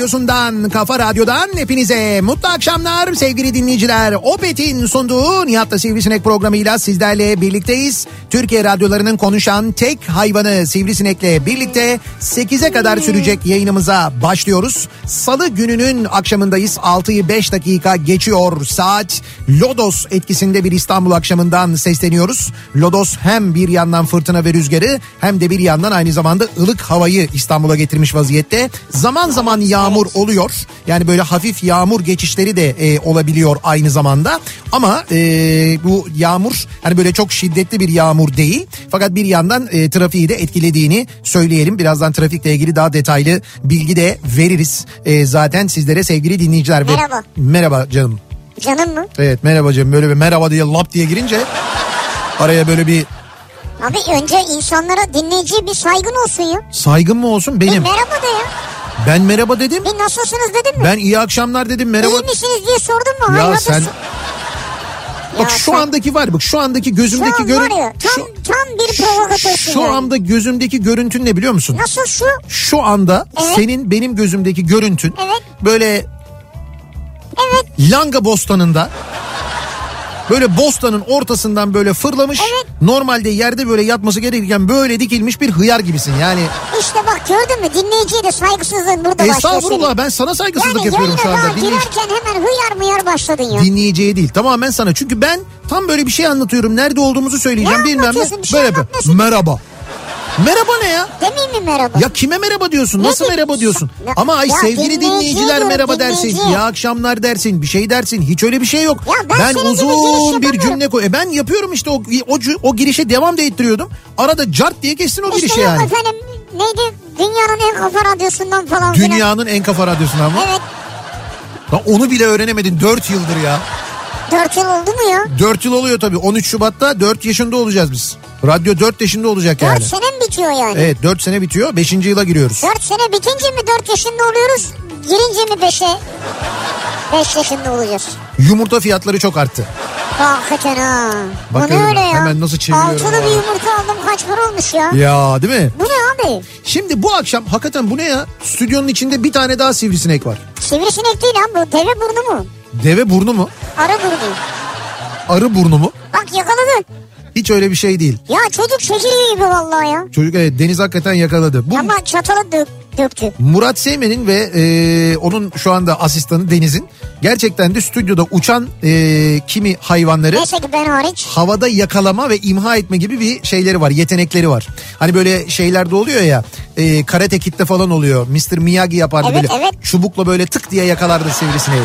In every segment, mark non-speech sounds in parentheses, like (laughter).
Radyosundan, kafa radyodan hepinize mutlu akşamlar sevgili dinleyiciler. Opet'in sunduğu Nihat'la Sivrisinek programıyla sizlerle birlikteyiz. Türkiye radyolarının konuşan tek hayvanı Sivrisinek'le birlikte 8'e kadar sürecek yayınımıza başlıyoruz. Salı gününün akşamındayız. 6'yı 5 dakika geçiyor saat. Lodos etkisinde bir İstanbul akşamından sesleniyoruz. Lodos hem bir yandan fırtına ve rüzgarı hem de bir yandan aynı zamanda ılık havayı İstanbul'a getirmiş vaziyette. Zaman zaman yağmur oluyor. Yani böyle hafif yağmur geçişleri de e, olabiliyor aynı zamanda. Ama e, bu yağmur hani böyle çok şiddetli bir yağmur değil. Fakat bir yandan e, trafiği de etkilediğini söyleyelim. Birazdan trafikle ilgili daha detaylı bilgi de veririz. E, zaten sizlere sevgili dinleyiciler. ve- Merhaba. Merhaba canım. Canım mı? Evet merhaba canım. Böyle bir merhaba diye lap diye girince araya böyle bir Abi önce insanlara dinleyiciye bir saygın olsun ya. saygın mı olsun benim? merhaba de ya. Ben merhaba dedim. Bir nasılsınız dedim mi? Ben iyi akşamlar dedim merhaba. İyi misiniz diye sordun mu? Ya Hayır, sen? Bak Ya şu sen- andaki var bak şu andaki Şu gözümdeki an görün var ya tam, şu, tam bir provokatörsün şu yani. anda gözümdeki görüntün ne biliyor musun? Nasıl şu? Şu anda Evet. senin benim gözümdeki görüntün Evet. böyle Evet. Langa bostanında böyle bostanın ortasından böyle fırlamış. Evet. Normalde yerde böyle yatması gerekirken böyle dikilmiş bir hıyar gibisin. Yani İşte bak gördün mü dinleyiciye de saygısızlığın burada başlıyor estağfurullah ben sana saygısızlık Yani yapıyorum şu anda. Dinleyici- girerken hemen hıyar mıyar başladın ya. dinleyiciye değil tamamen sana. Çünkü ben tam böyle bir şey anlatıyorum. Nerede olduğumuzu söyleyeceğim Ne bilmem ne. Bir şey Böyle anlatmıyorsun. Merhaba. Merhaba ne ya? Demeyeyim mi merhaba? Ya kime merhaba diyorsun? Ne Nasıl diyeyim? merhaba diyorsun? Ya- Ama ay ya sevgili dinleyici dinleyiciler merhaba dersin. dinleyici. İyi akşamlar dersin. Bir şey dersin. Hiç öyle bir şey yok. Ya ben giriş uzun bir cümle koy. E ben yapıyorum işte o, o, o girişe devam da ettiriyordum. Arada cart diye kestin o girişi İşte yok yani. efendim neydi dünyanın en kafa radyosundan falan. Dünyanın en kafa radyosundan mı? Evet Lan onu bile öğrenemedin 4 yıldır ya. 4 yıl oldu mu ya? 4 yıl oluyor tabii. 13 Şubat'ta 4 yaşında olacağız biz. Radyo 4 yaşında olacak 4 yani. sene mi bitiyor yani? Evet 4 sene bitiyor. 5. yıla giriyoruz. 4 sene bitince mi 4 yaşında oluyoruz? Girince mi 5'e? 5 yaşında olacağız. Yumurta fiyatları çok arttı. Hakikaten ha. Bu Bakıyorum ne öyle ya? hemen nasıl çeviriyorum Altılı ya. bir yumurta aldım kaç para olmuş ya? Ya değil mi? Bu ne abi? Şimdi bu akşam hakikaten bu ne ya? Stüdyonun içinde bir tane daha sivrisinek var. Sivrisinek değil lan bu deve burnu mu? Deve burnu mu? Arı burnu. Arı burnu mu? Bak yakaladın. Hiç öyle bir şey değil. Ya çocuk çekirge gibi vallahi ya. Çocuk evet Deniz hakikaten yakaladı. Bu Ama çatalı dök, döktü. Murat Seymen'in ve e, onun şu anda asistanı Deniz'in gerçekten de stüdyoda uçan e, kimi hayvanları Neyse ki ben hariç. havada yakalama ve imha etme gibi bir şeyleri var, yetenekleri var. Hani böyle şeylerde oluyor ya, e, karate kitte falan oluyor. Mr. Miyagi yapardı Evet, böyle evet. çubukla böyle tık diye yakalardı sivrisineği.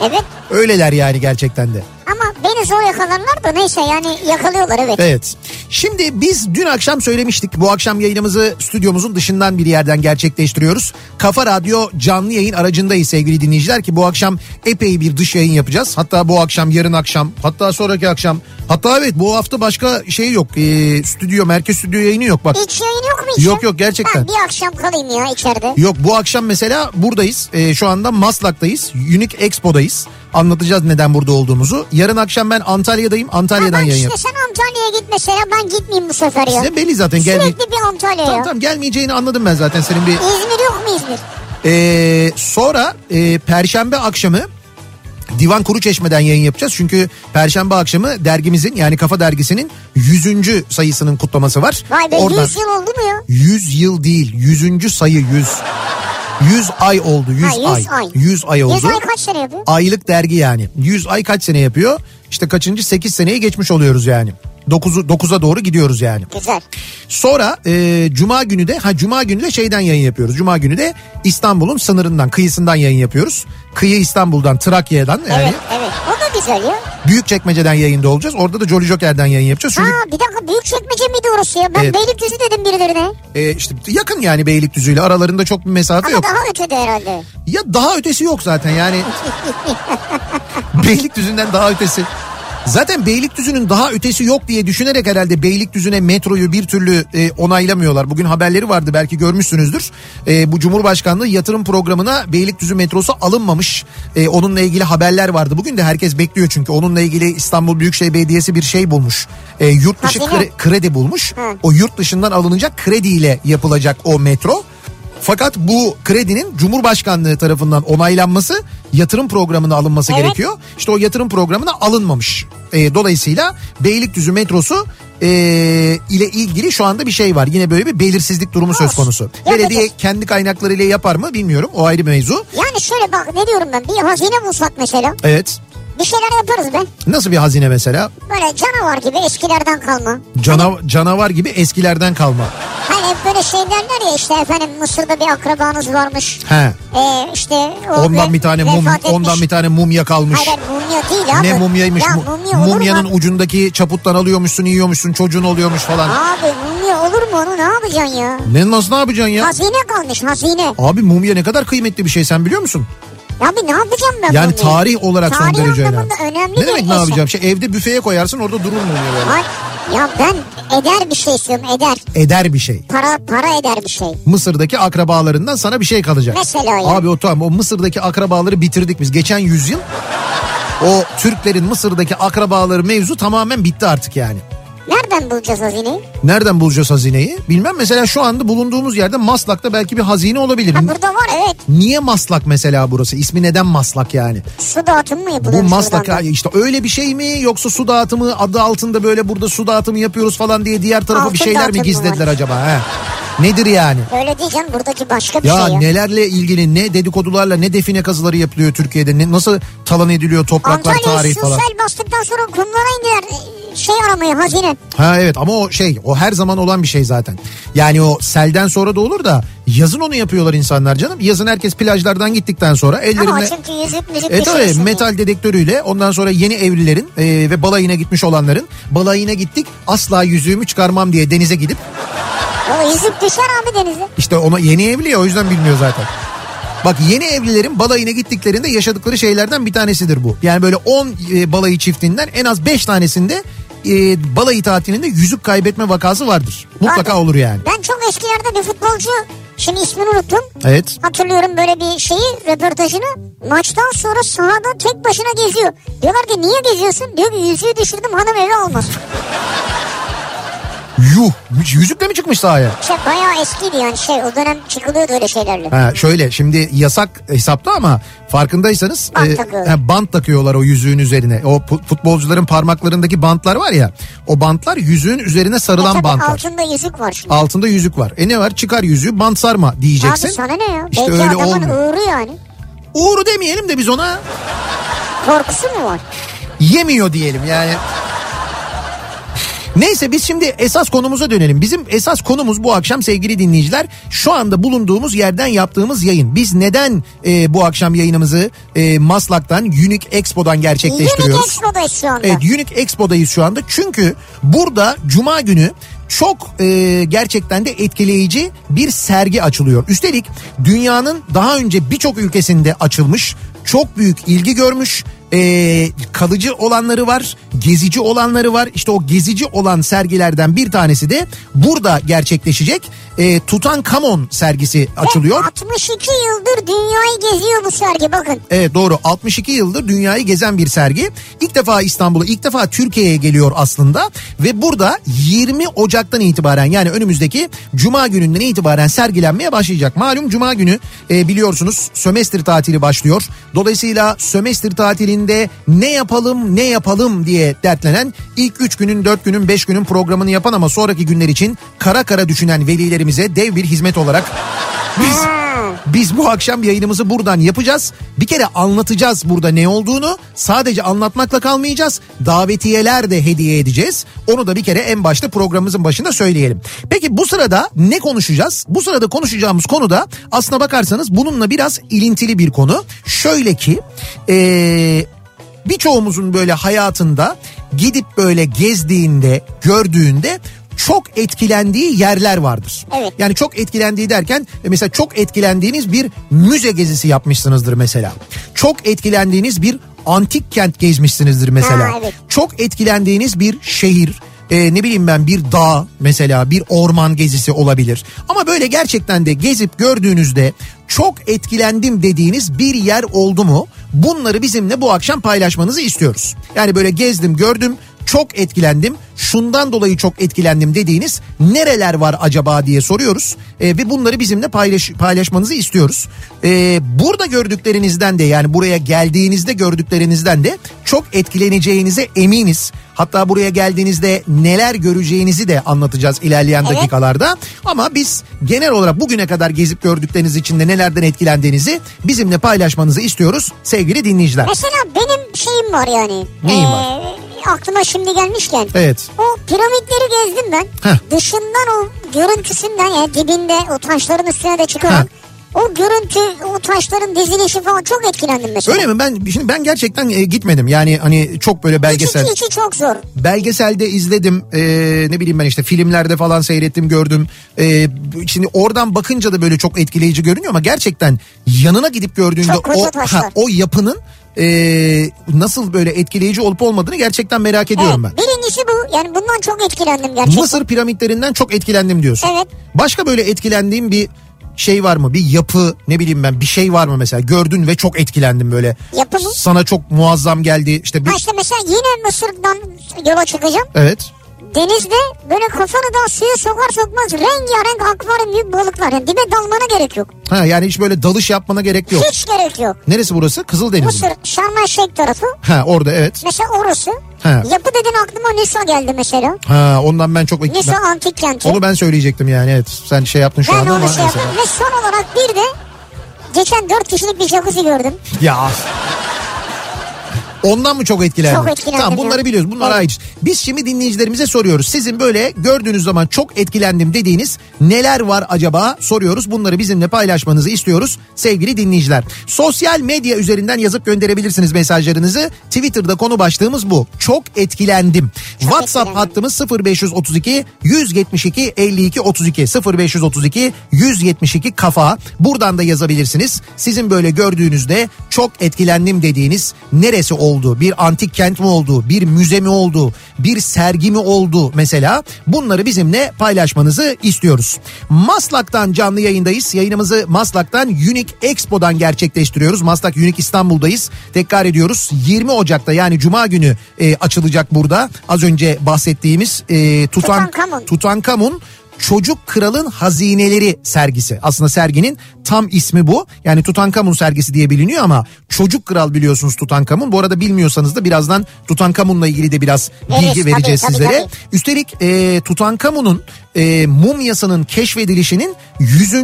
Evet. Öyleler yani gerçekten de. Ama beni zor yakalarlar da neyse yani yakalıyorlar evet. Evet. Şimdi biz dün akşam söylemiştik. Bu akşam yayınımızı stüdyomuzun dışından bir yerden gerçekleştiriyoruz. Kafa Radyo canlı yayın aracındayız sevgili dinleyiciler ki bu akşam epey bir dış yayın yapacağız. Hatta bu akşam, yarın akşam, hatta sonraki akşam. Hatta evet bu hafta başka şey yok. Ee, stüdyo, merkez stüdyo yayını yok bak. Hiç yayın işim? Yok, yok, gerçekten. Ben bir akşam kalayım ya içeride. Yok bu akşam mesela buradayız. Ee, şu anda Maslak'tayız. Unique Expo'dayız. Anlatacağız neden burada olduğumuzu. Yarın akşam ben Antalya'dayım. Antalya'dan yayın işte yap. sen Antalya'ya git mesela ben gitmeyeyim bu sefer ya. Size belli zaten. Gelme... Sürekli bir Antalya Tamam tamam gelmeyeceğini anladım ben zaten senin bir... İzmir yok mu İzmir? Ee, sonra e, Perşembe akşamı Divan Kuru Çeşme'den yayın yapacağız. Çünkü Perşembe akşamı dergimizin yani Kafa Dergisi'nin 100. sayısının kutlaması var. Vay be Oradan- 100 yıl oldu mu ya? 100 yıl değil 100. sayı 100. 100 ay oldu 100, Ha, 100 ay. ay. 100 ay oldu. 100 ay kaç sene yapıyor? Aylık dergi yani. 100 ay kaç sene yapıyor? İşte kaçıncı 8 seneyi geçmiş oluyoruz yani. 9'u 9'a doğru gidiyoruz yani. Güzel. Sonra e, cuma günü de ha cuma günü de şeyden yayın yapıyoruz. Cuma günü de İstanbul'un sınırından, kıyısından yayın yapıyoruz. Kıyı İstanbul'dan, Trakya'dan yani Evet evet o da güzel ya. Büyükçekmece'den yayında olacağız. Orada da Jolly Joker'den yayın yapacağız. Çünkü Ha bir dakika büyük çekmece miydi orası ya? Ben Evet. Beylikdüzü dedim birilerine. e, işte yakın yani Beylikdüzü'yle aralarında çok bir mesafe Ama yok. daha ötede herhalde. Ya daha ötesi yok zaten yani. (laughs) Beylikdüzü'nden daha ötesi. Zaten Beylikdüzü'nün daha ötesi yok diye düşünerek herhalde Beylikdüzü'ne metroyu bir türlü e, onaylamıyorlar. Bugün haberleri vardı belki görmüşsünüzdür. E, bu Cumhurbaşkanlığı yatırım programına Beylikdüzü metrosu alınmamış. E, onunla ilgili haberler vardı. Bugün de herkes bekliyor çünkü onunla ilgili İstanbul Büyükşehir Belediyesi bir şey bulmuş. E, yurt dışı Hazine. kre- kredi bulmuş. Hı. O yurt dışından alınacak krediyle yapılacak o metro. Fakat bu kredinin Cumhurbaşkanlığı tarafından onaylanması yatırım programına alınması Evet. gerekiyor. İşte o yatırım programına alınmamış. E, dolayısıyla Beylikdüzü metrosu e, ile ilgili şu anda bir şey var. Yine böyle bir belirsizlik durumu söz konusu. Yapacağız. Belediye kendi kaynaklarıyla yapar mı bilmiyorum. O ayrı mevzu. Yani şöyle bak ne diyorum ben bir hazine bulsak mesela Evet. Bir şeyler yaparız be. Nasıl bir hazine mesela? Böyle canavar gibi eskilerden kalma. Cana- canavar gibi eskilerden kalma. Hani hep böyle şey derler ya işte efendim Mısır'da bir akrabanız varmış. He. Ee, işte Ondan bir tane mum, etmiş. ondan bir tane mumya kalmış. Hayır mumya değil abi. Ne mumyaymış Ya mu? mumya Mumyanın mu? ucundaki çaputtan alıyormuşsun yiyormuşsun çocuğun oluyormuş falan. Abi mumya olur mu onu ne yapacaksın ya? Ne nasıl ne yapacaksın ya? Hazine kalmış hazine. Abi mumya ne kadar kıymetli bir şey sen biliyor musun? Abi ne yapacağım ben Yani mumyayı? tarih olarak son Tarih derece önemli. önemli. Ne demek ne eser. yapacağım? Şey evde büfeye koyarsın orada durur. Ay, ya ben eder bir şey istiyorum eder. Eder bir şey. Para para eder bir şey. Mısır'daki akrabalarından sana bir şey kalacak. Mesela ya. Abi o tamam o Mısır'daki akrabaları bitirdik biz. Geçen yüzyıl o Türklerin Mısır'daki akrabaları mevzu tamamen bitti artık yani. Nereden bulacağız hazineyi? Nereden bulacağız hazineyi? Bilmem mesela şu anda bulunduğumuz yerde Maslak'ta belki bir hazine olabilir. Ha burada var evet. Niye Maslak mesela burası? İsmi neden Maslak yani? Su dağıtımı mı Bu yapılıyor? Maslak şuradan da? işte öyle bir şey mi yoksa su dağıtımı adı altında böyle burada su dağıtımı yapıyoruz falan diye diğer tarafa bir şeyler mi gizlediler var. acaba? He? Nedir yani? Öyle diyeceğim buradaki başka bir Ya şey ya. nelerle ilgili ne dedikodularla ne define kazıları yapılıyor Türkiye'de ne nasıl talan ediliyor topraklar Antalya'ya tarih su falan. sel bastıktan sonra kumlara indiler e, şey aramaya hazine. Ha evet ama o şey o her zaman olan bir şey zaten. Yani o selden sonra da olur da yazın onu yapıyorlar insanlar canım. Yazın herkes plajlardan gittikten sonra Ama ellerinde çünkü yüzük müzik E tabii metal dedektörüyle ondan sonra yeni evlilerin e, ve balayına gitmiş olanların balayına gittik asla yüzüğümü çıkarmam diye denize gidip O yüzük düşer abi denize. işte ona yeni evli ya o yüzden bilmiyor zaten. Bak yeni evlilerin balayına gittiklerinde yaşadıkları şeylerden bir tanesidir bu. Yani böyle 10 e, balayı çiftinden en az 5 tanesinde e, balayı tatilinde yüzük kaybetme vakası vardır. Mutlaka Vardır. olur yani. Ben çok eskilerde bir futbolcu şimdi ismini unuttum. Evet. Hatırlıyorum böyle bir şeyi röportajını maçtan sonra sahada tek başına geziyor. Diyorlar ki niye geziyorsun? Diyor ki yüzüğü düşürdüm hanım eve almaz. Yuh yüzükle mi çıkmış sahaya? Şey bayağı eskiydi yani şey o dönem çıkılıyordu öyle şeylerle. Ha, şöyle şimdi yasak hesapta ama farkındaysanız Bant takıyorlar. ha, bant takıyorlar o yüzüğün üzerine. O futbolcuların parmaklarındaki bantlar var ya o bantlar yüzüğün üzerine E sarılan tabii bantlar. altında yüzük var şimdi. Altında yüzük var. E ne var çıkar yüzüğü bant sarma diyeceksin. Abi sana ne ya? İşte Belki öyle adamın olmuyor. uğru yani. Uğru demeyelim de biz ona Korkusu mu var? yemiyor diyelim yani. Neyse biz şimdi esas konumuza dönelim. Bizim esas konumuz bu akşam sevgili dinleyiciler şu anda bulunduğumuz yerden yaptığımız yayın. Biz neden e, bu akşam yayınımızı e, Maslak'tan Unique Expo'dan gerçekleştiriyoruz? Unique Expo'dayız şu anda. Evet Unique Expo'dayız şu anda. Çünkü burada Cuma günü çok e, gerçekten de etkileyici bir sergi açılıyor. Üstelik dünyanın daha önce birçok ülkesinde açılmış, çok büyük ilgi görmüş e, kalıcı olanları var, gezici olanları var. İşte o gezici olan sergilerden bir tanesi de burada gerçekleşecek. E, Tutankamon sergisi açılıyor. 62 yıldır dünyayı geziyor bu sergi bakın. Evet doğru 62 yıldır dünyayı gezen bir sergi. İlk defa İstanbul'a ilk defa Türkiye'ye geliyor aslında ve burada 20 Ocak'tan itibaren yani önümüzdeki Cuma gününden itibaren sergilenmeye başlayacak. Malum Cuma günü e, biliyorsunuz sömestr tatili başlıyor. Dolayısıyla sömestr tatilinde ne yapalım ne yapalım diye dertlenen ilk 3 günün 4 günün 5 günün programını yapan ama sonraki günler için kara kara düşünen velilerimize dev bir hizmet olarak biz (laughs) biz bu akşam yayınımızı buradan yapacağız. Bir kere anlatacağız burada ne olduğunu. Sadece anlatmakla kalmayacağız. Davetiyeler de hediye edeceğiz. Onu da bir kere en başta programımızın başında söyleyelim. Peki bu sırada ne konuşacağız? Bu sırada konuşacağımız konu da aslına bakarsanız bununla biraz ilintili bir konu. Şöyle ki ee, birçoğumuzun böyle hayatında gidip böyle gezdiğinde, gördüğünde çok etkilendiği yerler vardır. Evet. Yani çok etkilendiği derken e, mesela çok etkilendiğiniz bir müze gezisi yapmışsınızdır mesela. Çok etkilendiğiniz bir antik kent gezmişsinizdir mesela. Ha, evet. Çok etkilendiğiniz bir şehir, e, ne bileyim ben bir dağ mesela bir orman gezisi olabilir. Ama böyle gerçekten de gezip gördüğünüzde çok etkilendim dediğiniz bir yer oldu mu? Bunları bizimle bu akşam paylaşmanızı istiyoruz. Yani böyle gezdim gördüm çok etkilendim şundan dolayı çok etkilendim dediğiniz nereler var acaba diye soruyoruz E, ve bunları bizimle paylaş, paylaşmanızı istiyoruz. E, burada gördüklerinizden de yani buraya geldiğinizde gördüklerinizden de çok etkileneceğinize eminiz. Hatta buraya geldiğinizde neler göreceğinizi de anlatacağız ilerleyen Evet. dakikalarda. Ama biz genel olarak bugüne kadar gezip gördükleriniz içinde nelerden etkilendiğinizi bizimle paylaşmanızı istiyoruz sevgili dinleyiciler. Mesela benim şeyim var yani. Neyin var? Aklıma şimdi gelmişken. Evet. O piramitleri gezdim ben. Heh. Dışından o görüntüsünden yani dibinde o taşların üstüne de çıkarak. Heh. O görüntü, o taşların dizilişi falan çok etkilendim mesela. Öyle mi? Ben şimdi ben gerçekten e, gitmedim. Yani hani çok böyle belgesel İçi, içi çok zor. belgeselde izledim. E, ne bileyim ben işte filmlerde falan seyrettim, gördüm. E, şimdi oradan bakınca da böyle çok etkileyici görünüyor ama gerçekten yanına gidip gördüğünde o taşlar. o yapının e, nasıl böyle etkileyici olup olmadığını gerçekten merak ediyorum Evet, ben. birincisi bu. Yani bundan çok etkilendim gerçekten. Mısır piramitlerinden çok etkilendim diyorsun. Evet. Başka böyle etkilendiğim bir şey var mı? Bir yapı ne bileyim ben bir şey var mı mesela? Gördün ve çok etkilendim böyle. Yapı mı? Sana çok muazzam geldi. İşte bir Ha işte mesela yine Mısır'dan yola çıkacağım. Evet. Denizde böyle kafanı da suya sokar sokmaz rengarenk akvaryum büyük balıklar. Yani dibe dalmana gerek yok. Ha yani hiç böyle dalış yapmana gerek yok. Hiç gerek yok. Neresi burası? Kızıldeniz mi? Mısır, Şarm El tarafı. Ha orada evet. Mesela orası. Ha. Yapı dedin aklıma Nisa geldi mesela. Ha ondan ben çok Nisa ben- antik kenti. onu ben söyleyecektim yani evet. Sen şey yaptın şu ben anda ama onu şey yaptım. Ve son olarak bir de geçen dört kişilik bir jacuzzi gördüm. Ya. Ondan mı çok etkilendin? Çok etkilendim Tamam bunları biliyoruz. Bunlar Evet. ait. Biz şimdi dinleyicilerimize soruyoruz. Sizin böyle gördüğünüz zaman çok etkilendim dediğiniz neler var acaba soruyoruz. Bunları bizimle paylaşmanızı istiyoruz sevgili dinleyiciler. Sosyal medya üzerinden yazıp gönderebilirsiniz mesajlarınızı. Twitter'da konu başlığımız bu. Çok etkilendim. WhatsApp etkilendim. hattımız 0532 172 52 32 0532 172 kafa. Buradan da yazabilirsiniz. Sizin böyle gördüğünüzde çok etkilendim dediğiniz neresi oldu? Bir antik kent mi oldu? Bir müze mi oldu? Bir sergi mi oldu mesela? Bunları bizimle paylaşmanızı istiyoruz. Maslak'tan canlı yayındayız. Yayınımızı Maslak'tan Unique Expo'dan gerçekleştiriyoruz. Maslak Unique İstanbul'dayız. Tekrar ediyoruz. 20 Ocak'ta yani Cuma günü e, açılacak burada. Az önce bahsettiğimiz e, Tutan, Tutankamon. Tutankamon Çocuk Kralın Hazineleri sergisi. Aslında serginin tam ismi bu. Yani Tutankamun sergisi diye biliniyor ama Çocuk Kral biliyorsunuz Tutankamun. Bu arada bilmiyorsanız da birazdan Tutankamun'la ilgili de biraz bilgi tabii, vereceğiz tabii, sizlere. tabii. Üstelik e, Tutankamun'un e, mumyasının keşfedilişinin 100.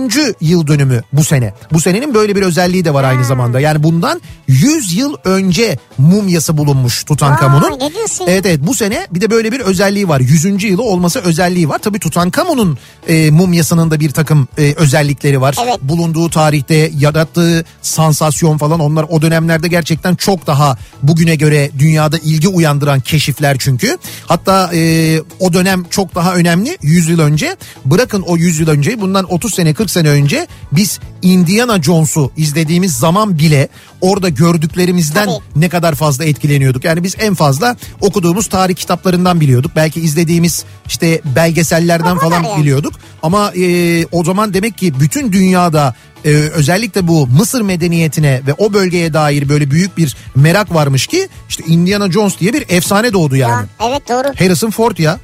yıl dönümü bu sene. Bu senenin böyle bir özelliği de var aynı zamanda. Yani bundan 100 yıl önce mumyası bulunmuş Tutankamun'un. Vay, ne diyorsun ya? Evet evet bu sene bir de böyle bir özelliği var. 100. yılı olması özelliği var. Tabii Tutankamon'un e, mumyasının da bir takım e, özellikleri var. Evet. Bulunduğu tarihte yarattığı sansasyon falan onlar o dönemlerde gerçekten çok daha bugüne göre dünyada ilgi uyandıran keşifler çünkü. Hatta e, o dönem çok daha önemli 100 yıl önce bırakın o 100 yıl önce bundan 30 sene 40 sene önce biz Indiana Jones'u izlediğimiz zaman bile orada gördüklerimizden Tabii. ne kadar fazla etkileniyorduk. Yani biz en fazla okuduğumuz tarih kitaplarından biliyorduk. Belki izlediğimiz işte belgesellerden falan yani. biliyorduk. Ama e, o zaman demek ki bütün dünyada e, özellikle bu Mısır medeniyetine ve o bölgeye dair böyle büyük bir merak varmış ki işte Indiana Jones diye bir efsane doğdu yani. Ya, evet doğru. Harrison Ford ya.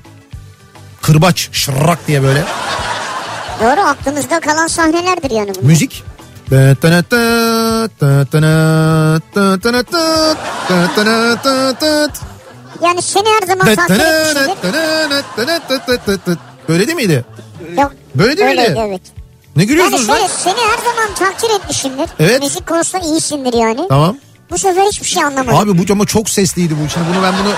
Kırbaç şırrak diye böyle. Doğru aklımızda kalan sahnelerdir yani bunlar. Müzik. Yani seni her zaman takdir etmişimdir. Böyle değil miydi? Yok. Böyle değil öyleydi, miydi? evet. Ne Yani gülüyorsunuz şöyle lan? seni her zaman takdir etmişimdir. Evet. Müzik konusunda iyisindir yani. Tamam. Bu sefer hiçbir şey anlamadım. Abi bu ama çok sesliydi bu. Şimdi bunu ben bunu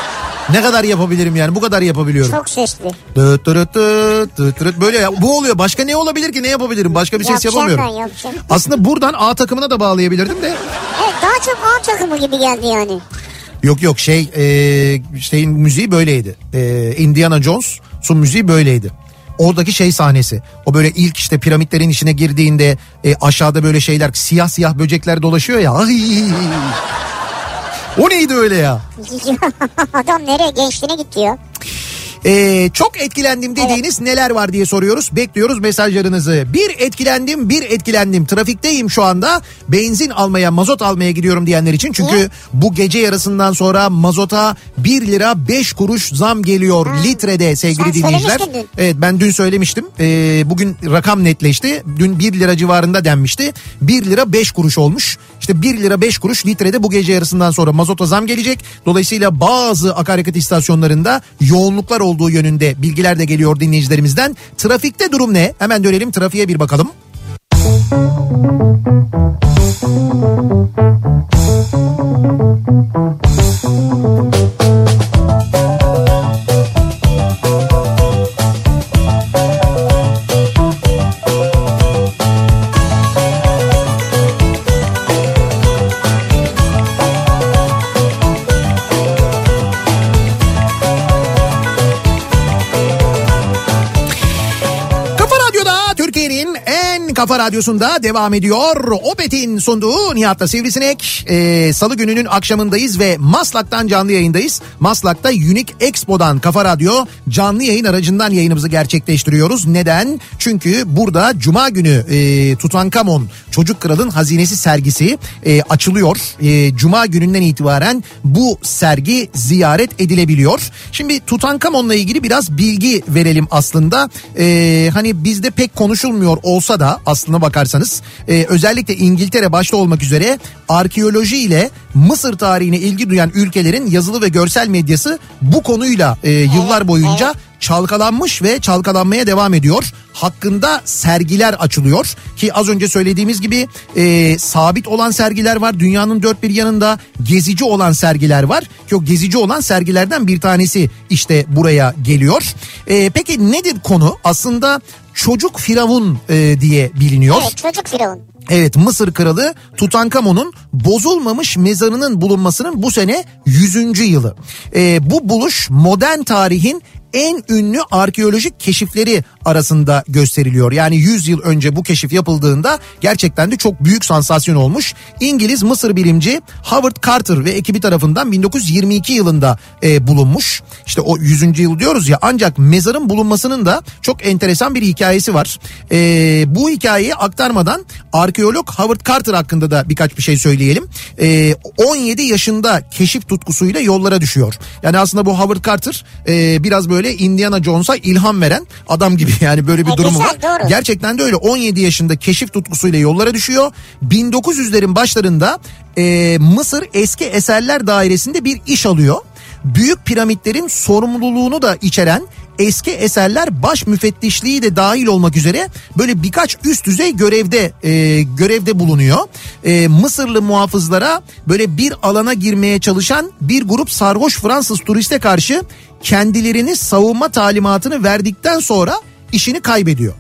ne kadar yapabilirim yani? Bu kadar yapabiliyorum. Çok sesli. Dıt dırıt dıt dıt dırıt. Böyle ya. Bu oluyor. Başka ne olabilir ki? Ne yapabilirim? Başka bir ses Yapacağım yapamıyorum. ben, yapacağım. Aslında buradan A takımına da bağlayabilirdim de. Evet daha çok A takımı gibi geldi yani. Yok yok şey e, şeyin müziği böyleydi. E, Indiana Jones'un müziği böyleydi. Oradaki şey sahnesi. O böyle ilk işte piramitlerin içine girdiğinde e, aşağıda böyle şeyler siyah siyah böcekler dolaşıyor ya. Ay! O neydi öyle ya? (laughs) Adam nereye gençliğine gitti ya. Ee, çok etkilendim dediğiniz neler var diye soruyoruz. Bekliyoruz mesajlarınızı. Bir etkilendim, bir etkilendim. Trafikteyim şu anda. Benzin almaya, mazot almaya gidiyorum diyenler için. Çünkü Niye? bu gece yarısından sonra mazota 1 lira 5 kuruş zam geliyor Ha. litrede sevgili Sen dinleyiciler. Evet ben dün söylemiştim. Ee, bugün rakam netleşti. Dün 1 lira civarında denmişti. 1 lira 5 kuruş olmuş. İşte 1 lira 5 kuruş litrede bu gece yarısından sonra mazota zam gelecek. Dolayısıyla bazı akaryakıt istasyonlarında yoğunluklar olduğu yönünde bilgiler de geliyor dinleyicilerimizden. Trafikte durum ne? Hemen dönelim trafiğe bir bakalım. Kafa kafa radyosunda devam ediyor. Opet'in sunduğu Nihat'la Sivrisinek. Ee, Salı gününün akşamındayız ve Maslak'tan canlı yayındayız. Maslak'ta Unique Expo'dan Kafa Radyo canlı yayın aracından yayınımızı gerçekleştiriyoruz. Neden? Çünkü burada Cuma günü e, Tutankamon Çocuk Kral'ın Hazinesi sergisi e, açılıyor. E, Cuma gününden itibaren bu sergi ziyaret edilebiliyor. Şimdi Tutankamon'la ilgili biraz bilgi verelim aslında. E, hani bizde pek konuşulmuyor olsa da aslına bakarsanız e, özellikle İngiltere başta olmak üzere arkeoloji ile Mısır tarihine ilgi duyan ülkelerin yazılı ve görsel medyası bu konuyla e, yıllar boyunca çalkalanmış ve çalkalanmaya devam ediyor. Hakkında sergiler açılıyor ki az önce söylediğimiz gibi e, sabit olan sergiler var. Dünyanın dört bir yanında gezici olan sergiler var ki o gezici olan sergilerden bir tanesi işte buraya geliyor. E, peki nedir konu? Aslında çocuk firavun e, diye biliniyor. Evet çocuk firavun. Evet Mısır kralı Tutankamon'un bozulmamış mezarının bulunmasının bu sene 100. yılı. Ee, bu buluş modern tarihin en ünlü arkeolojik keşifleri arasında gösteriliyor. Yani 100 yıl önce bu keşif yapıldığında gerçekten de çok büyük sansasyon olmuş. İngiliz Mısır bilimci Howard Carter ve ekibi tarafından 1922 yılında e, bulunmuş. İşte o 100. yıl diyoruz ya ancak mezarın bulunmasının da çok enteresan bir hikayesi var. E, bu hikayeyi aktarmadan arkeolog Howard Carter hakkında da birkaç bir şey söyleyelim. E, 17 yaşında keşif tutkusuyla yollara düşüyor. Yani aslında bu Howard Carter e, biraz böyle Indiana Jones'a ilham veren adam gibi (laughs) yani böyle bir E, durumu güzel, var. doğru. Gerçekten de öyle 17 yaşında keşif tutkusuyla yollara düşüyor. 1900'lerin başlarında e, Mısır Eski Eserler Dairesi'nde bir iş alıyor. Büyük piramitlerin sorumluluğunu da içeren eski eserler baş müfettişliği de dahil olmak üzere böyle birkaç üst düzey görevde e, görevde bulunuyor. E, Mısırlı muhafızlara böyle bir alana girmeye çalışan bir grup sarhoş Fransız turiste karşı kendilerini savunma talimatını verdikten sonra işini kaybediyor.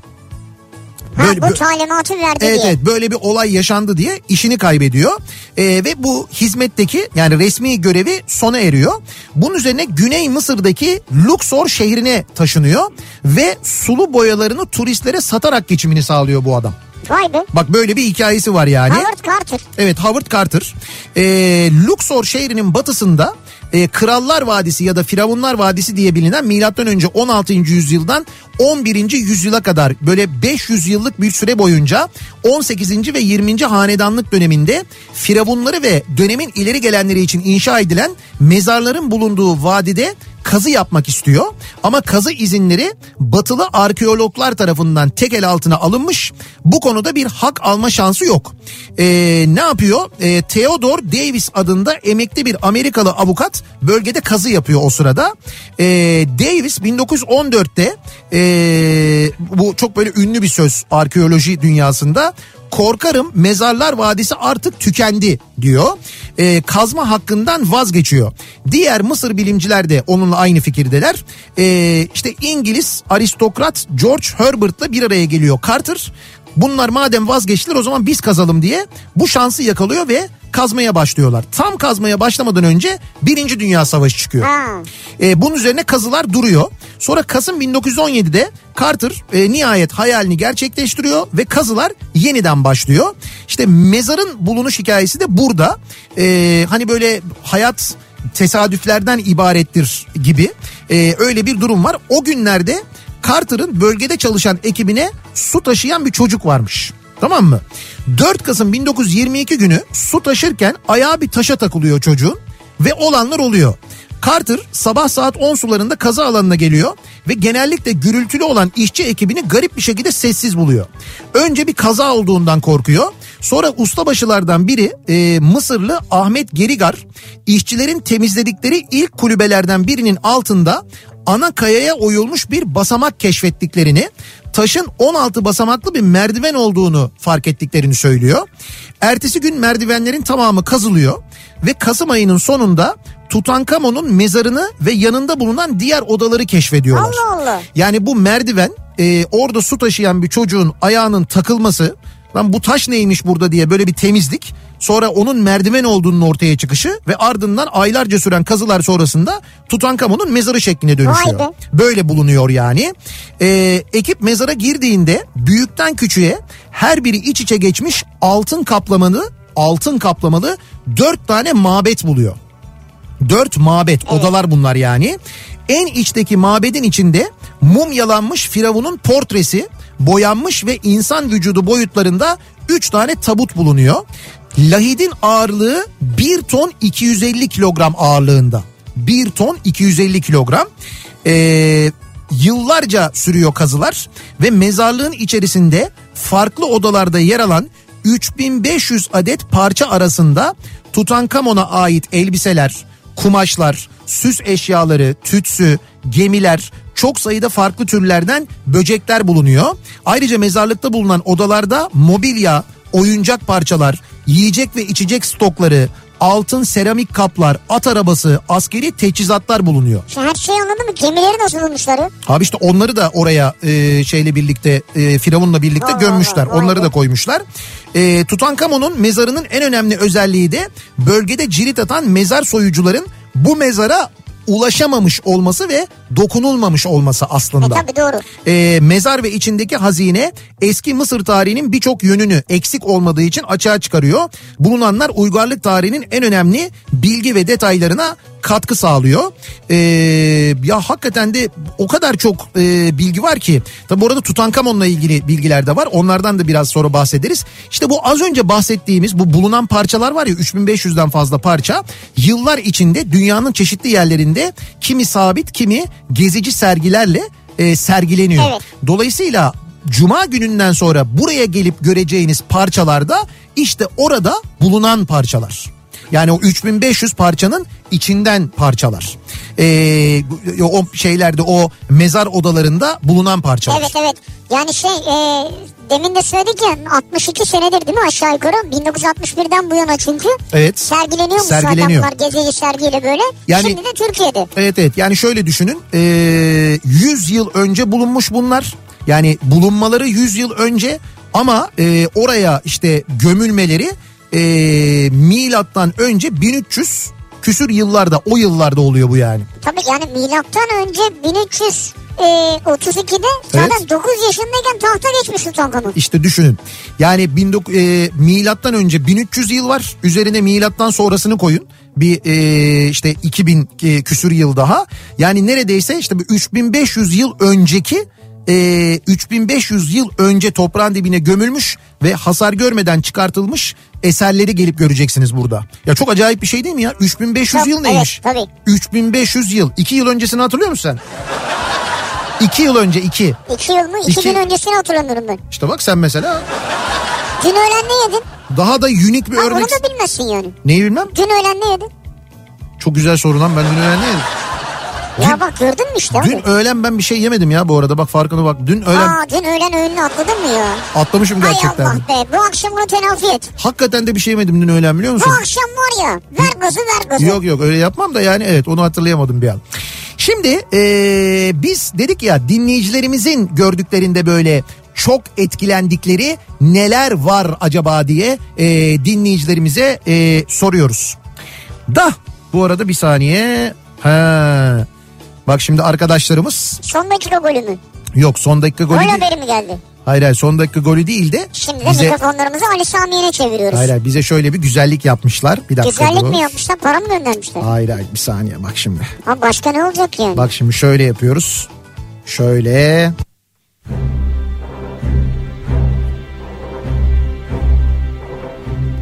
Ha Böyle- bu talimatı verdi Evet diye. evet böyle bir olay yaşandı diye işini kaybediyor. Ee, ve bu hizmetteki yani resmi görevi sona eriyor. Bunun üzerine Güney Mısır'daki Luxor şehrine taşınıyor ve sulu boyalarını turistlere satarak geçimini sağlıyor bu adam. Vay be. Bak böyle bir hikayesi var yani. Howard Carter. Evet Howard Carter. Ee, Luxor şehrinin batısında e, Krallar Vadisi ya da Firavunlar Vadisi diye bilinen milattan önce 16. yüzyıldan 11. yüzyıla kadar böyle 500 yıllık bir süre boyunca 18. ve 20. hanedanlık döneminde firavunları ve dönemin ileri gelenleri için inşa edilen mezarların bulunduğu vadide kazı yapmak istiyor. Ama kazı izinleri batılı arkeologlar tarafından tekel altına alınmış. Bu konuda bir hak alma şansı yok. Ee, ne yapıyor? Ee, Theodore Davis adında emekli bir Amerikalı avukat bölgede kazı yapıyor o sırada. Ee, Davis 1914'te ee, bu çok böyle ünlü bir söz arkeoloji dünyasında korkarım mezarlar vadisi artık tükendi diyor. Ee, kazma hakkından vazgeçiyor. Diğer Mısır bilimciler de onunla aynı fikirdeler. Ee, işte İngiliz aristokrat George Herbert'la bir araya geliyor Carter. Bunlar madem vazgeçtiler o zaman biz kazalım diye bu şansı yakalıyor ve kazmaya başlıyorlar. Tam kazmaya başlamadan önce Birinci Dünya Savaşı çıkıyor. E, bunun üzerine kazılar duruyor. Sonra Kasım 1917'de Carter e, nihayet hayalini gerçekleştiriyor ve kazılar yeniden başlıyor. İşte mezarın bulunuş hikayesi de burada. E, hani böyle hayat tesadüflerden ibarettir gibi e, öyle bir durum var. O günlerde Carter'ın bölgede çalışan ekibine su taşıyan bir çocuk varmış. Tamam mı? 4 Kasım 1922 günü su taşırken ayağı bir taşa takılıyor çocuğun ve olanlar oluyor. Carter sabah saat 10 sularında kaza alanına geliyor ve genellikle gürültülü olan işçi ekibini garip bir şekilde sessiz buluyor. Önce bir kaza olduğundan korkuyor. Sonra ustabaşılardan biri e, Mısırlı Ahmet Gerigar işçilerin temizledikleri ilk kulübelerden birinin altında ana kayaya oyulmuş bir basamak keşfettiklerini, taşın 16 basamaklı bir merdiven olduğunu fark ettiklerini söylüyor. Ertesi gün merdivenlerin tamamı kazılıyor ve Kasım ayının sonunda Tutankamon'un mezarını ve yanında bulunan diğer odaları keşfediyorlar. Allah Allah. Yani bu merdiven e, orada su taşıyan bir çocuğun ayağının takılması lan bu taş neymiş burada diye böyle bir temizlik sonra onun merdiven olduğunun ortaya çıkışı ve ardından aylarca süren kazılar sonrasında Tutankamon'un mezarı şekline dönüşüyor. Be. Böyle bulunuyor yani. Ee, ekip mezara girdiğinde büyükten küçüğe her biri iç içe geçmiş altın kaplamalı altın kaplamalı dört tane mabet buluyor. Dört mabet odalar bunlar yani. En içteki mabedin içinde mumyalanmış firavunun portresi boyanmış ve insan vücudu boyutlarında üç tane tabut bulunuyor. Lahidin ağırlığı 1 ton 250 kilogram ağırlığında. 1 ton 250 kilogram. Ee, yıllarca sürüyor kazılar ve mezarlığın içerisinde farklı odalarda yer alan 3500 adet parça arasında Tutankamon'a ait elbiseler, kumaşlar, süs eşyaları, tütsü, gemiler, çok sayıda farklı türlerden böcekler bulunuyor. Ayrıca mezarlıkta bulunan odalarda mobilya, oyuncak parçalar, yiyecek ve içecek stokları, altın seramik kaplar, at arabası, askeri teçhizatlar bulunuyor. Şu her şeyi anladın mı? Gemileri nasıl bulmuşlar? Abi işte onları da oraya e, şeyle birlikte e, Firavun'la birlikte Allah gömmüşler. Vay onları be. da koymuşlar. E, Tutankamon'un mezarının en önemli özelliği de bölgede cirit atan mezar soyucuların bu mezara ulaşamamış olması ve dokunulmamış olması E aslında. tabi doğru. E, mezar ve içindeki hazine eski Mısır tarihinin birçok yönünü eksik olmadığı için açığa çıkarıyor. Bulunanlar uygarlık tarihinin en önemli bilgi ve detaylarına katkı sağlıyor. E, ya hakikaten de o kadar çok e, bilgi var ki. Tabi bu arada Tutankamon'la ilgili bilgiler de var. Onlardan da biraz sonra bahsederiz. İşte bu az önce bahsettiğimiz bu bulunan parçalar var ya 3500'den fazla parça. Yıllar içinde dünyanın çeşitli yerlerinde kimi sabit kimi gezici sergilerle e, sergileniyor. Evet. Dolayısıyla Cuma gününden sonra buraya gelip göreceğiniz parçalarda işte orada bulunan parçalar. Yani o 3500 parçanın içinden parçalar. Ee, o şeylerde o mezar odalarında bulunan parçalar. Evet evet. Yani şey e, demin de söyledik ya 62 senedir değil mi aşağı yukarı? 1961'den bu yana çünkü. Evet. Sergileniyor. zaten bunlar gezici sergiyle böyle. Yani- Şimdi de Türkiye'de. Evet evet yani şöyle düşünün ee, 100 yıl önce bulunmuş bunlar Yani bulunmaları 100 yıl önce ama e, oraya işte gömülmeleri e, milattan önce 1300 küsür yıllarda o yıllarda oluyor bu yani. Tabii yani milattan önce 1332'de zaten Evet. 9 yaşındayken tahta geçmiş Tutankhamun. İşte düşünün. Yani 19 e, milattan önce 1300 yıl var. Üzerine milattan sonrasını koyun. Bir e, işte 2000 e, küsür yıl daha. Yani neredeyse işte bir 3500 yıl önceki e, 3500 yıl önce toprağın dibine gömülmüş ve hasar görmeden çıkartılmış eserleri gelip göreceksiniz burada. Ya çok acayip bir şey değil mi ya? 3500 Çok, yıl neymiş? evet, tabii. 3500 yıl. 2 yıl öncesini hatırlıyor musun sen? 2 yıl önce 2. 2 yıl mı? 2 İki- gün öncesini hatırlamıyorum ben. İşte bak sen mesela Dün öğlen ne yedin? daha da unik bir Ha, örnek. onu da bilmezsin yani. Neyi bilmem? Dün öğlen ne yedin? Çok güzel soru lan ben dün öğlen ne yedim? Ya bak gördün mü işte Dün abi. öğlen ben bir şey yemedim ya bu arada bak farkına bak. Dün öğlen Aa dün öğlen öğününü atladın mı ya? atlamışım Hay gerçekten. Allah be bu akşam bunu telafi et. Hakikaten de bir şey yemedim dün öğlen biliyor Bu musun? akşam var ya ver gazı ver gazı. Yok yok öyle yapmam da yani evet onu hatırlayamadım bir an. Şimdi eee, biz dedik ya dinleyicilerimizin gördüklerinde böyle çok etkilendikleri neler var acaba diye eee, dinleyicilerimize eee, soruyoruz. Da bu arada bir saniye. Ha. Bak şimdi arkadaşlarımız Son dakika golü mü? yok son dakika golü Gol değil. haberi mi geldi? Hayır hayır son dakika golü değil de Şimdi de bize mikrofonlarımızı Ali Samiye'ne çeviriyoruz. hayır, hayır, bize şöyle bir güzellik yapmışlar. Bir dakika. Güzellik dur. mi yapmışlar para mı göndermişler? Hayır hayır bir saniye bak şimdi. Ha başka ne olacak yani? Bak şimdi şöyle yapıyoruz. Şöyle.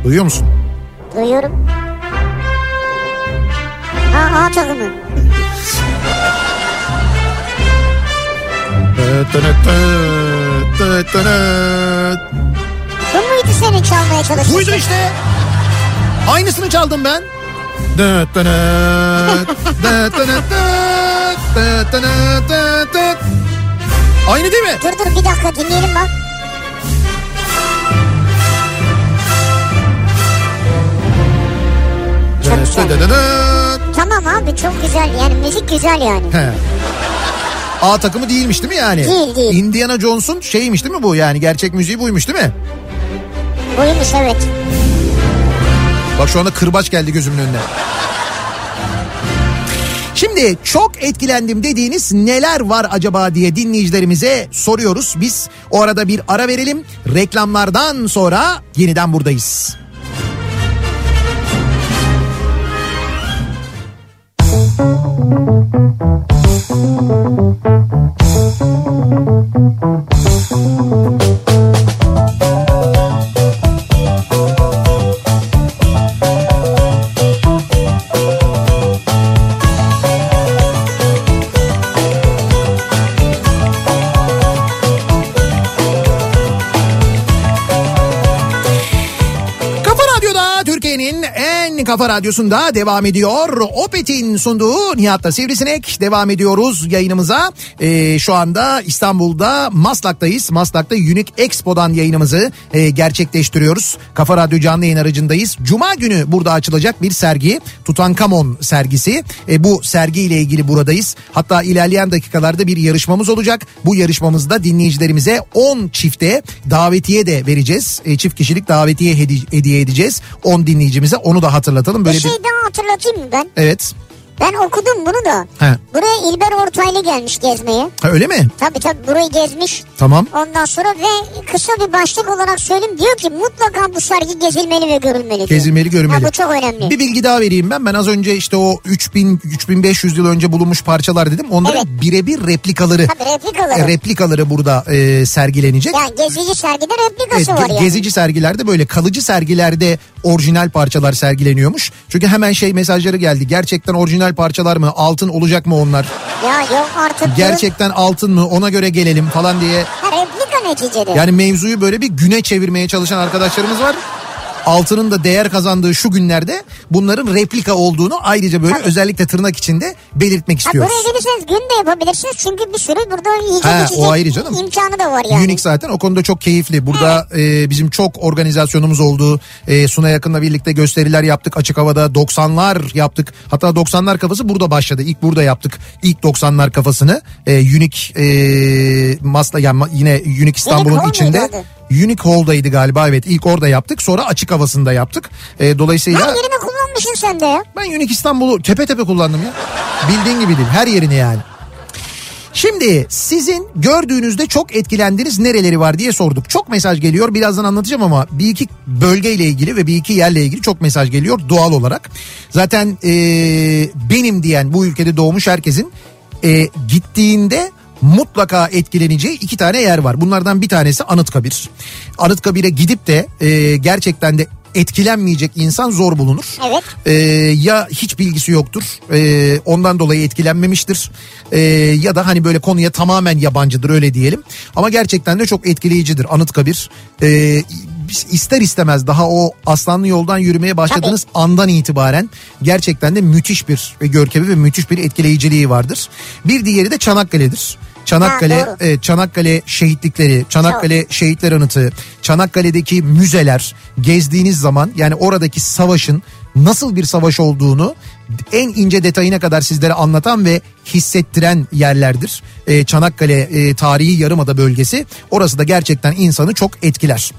Duyuyor musun? Duyuyorum. Ha A takımı. Bu muydu senin çalmaya çalıştığın? Buydu işte. Aynısını çaldım ben. (laughs) Aynı değil mi? Dur dur bir dakika dinleyelim bak. Çok güzel. Tamam abi çok güzel yani müzik güzel yani. He. A takımı değilmiş değil mi yani? Değil, değil. Indiana Jones'un şeyiymiş değil mi bu yani gerçek müziği buymuş değil mi? Buymuş evet. Bak şu anda kırbaç geldi gözümün önüne. Şimdi çok etkilendim dediğiniz neler var acaba diye dinleyicilerimize soruyoruz. Biz o arada bir ara verelim. Reklamlardan sonra yeniden buradayız. Thank you. Kafa radyosunda devam ediyor. Opet'in sunduğu Nihat'la Sivrisinek devam ediyoruz yayınımıza. Ee, şu anda İstanbul'da Maslak'tayız. Maslak'ta Unique Expo'dan yayınımızı e, gerçekleştiriyoruz. Kafa Radyo canlı yayın aracındayız. Cuma günü burada açılacak bir sergi. Tutankamon sergisi. E, bu sergiyle ilgili buradayız. Hatta ilerleyen dakikalarda bir yarışmamız olacak. Bu yarışmamızda dinleyicilerimize 10 çifte davetiye de vereceğiz. E, çift kişilik davetiye hedi- hediye edeceğiz. 10 dinleyicimize onu da hatırlatalım. Bir Böyle şey bir... daha hatırlatayım mı ben? Evet. Ben okudum bunu da. He. Buraya İlber Ortaylı gelmiş gezmeye. Ha, öyle mi? Tabii tabii burayı gezmiş. Tamam. Ondan sonra ve kısa bir başlık olarak söyleyeyim. Diyor ki mutlaka bu sergi gezilmeli ve görülmeli. diyor. Gezilmeli görülmeli. Ha, bu çok önemli. Bir bilgi daha vereyim ben. Ben az önce işte o 3000 3500 yıl önce bulunmuş parçalar dedim. Onların Evet. birebir replikaları. Tabii replikaları. e, replikaları burada e, sergilenecek. Yani gezici sergide replikası Evet, var yani. Gezici sergilerde böyle kalıcı sergilerde orijinal parçalar sergileniyormuş. Çünkü hemen şey mesajları geldi. Gerçekten orijinal parçalar mı? Altın olacak mı onlar? Ya yok artık. Gerçekten altın mı? Ona göre gelelim falan diye. Ha, replika neticede. Yani mevzuyu böyle bir güne çevirmeye çalışan arkadaşlarımız var. Altının da değer kazandığı şu günlerde bunların replika olduğunu ayrıca böyle Tabii. özellikle tırnak içinde belirtmek Ha, istiyoruz. buraya gelirseniz gün de yapabilirsiniz çünkü bir sürü burada yiyecek Ha, ayrı canım. imkanı da var yani. Unique zaten o konuda çok keyifli. Burada e, bizim çok organizasyonumuz oldu. E, Suna Yakın'la birlikte gösteriler yaptık. Açık havada 90'lar yaptık. Hatta 90'lar kafası burada başladı. İlk burada yaptık. İlk 90'lar kafasını. E, Unique e, Masla yani yine Unique İstanbul'un içinde. muydu adı? Unique Hall'daydı galiba evet. İlk orada yaptık. Sonra açık havasında yaptık. E, dolayısıyla... Her yerini kullanmışsın sen de ya. Ben Unique İstanbul'u tepe tepe kullandım ya. Bildiğin gibi değil. Her yerini yani. Şimdi sizin gördüğünüzde çok etkilendiğiniz nereleri var diye sorduk. Çok mesaj geliyor birazdan anlatacağım ama bir iki bölgeyle ilgili ve bir iki yerle ilgili çok mesaj geliyor doğal olarak. Zaten eee, benim diyen bu ülkede doğmuş herkesin eee, gittiğinde mutlaka etkileneceği iki tane yer var. Bunlardan bir tanesi Anıtkabir. Anıtkabir'e gidip de eee, gerçekten de etkilenmeyecek insan zor bulunur. Evet. Ee, ya hiç bilgisi yoktur ee, ondan dolayı etkilenmemiştir Ee, ya da hani böyle konuya tamamen yabancıdır öyle diyelim ama gerçekten de çok etkileyicidir Anıtkabir ee, ister istemez daha o aslanlı yoldan yürümeye başladığınız andan itibaren gerçekten de müthiş bir görkemi ve müthiş bir etkileyiciliği vardır bir diğeri de Çanakkale'dir Çanakkale, Ha, e, Çanakkale şehitlikleri, Çanakkale şehitler anıtı, Çanakkale'deki müzeler gezdiğiniz zaman yani oradaki savaşın nasıl bir savaş olduğunu en ince detayına kadar sizlere anlatan ve hissettiren yerlerdir. E, Çanakkale e, tarihi yarımada bölgesi orası da gerçekten insanı çok etkiler.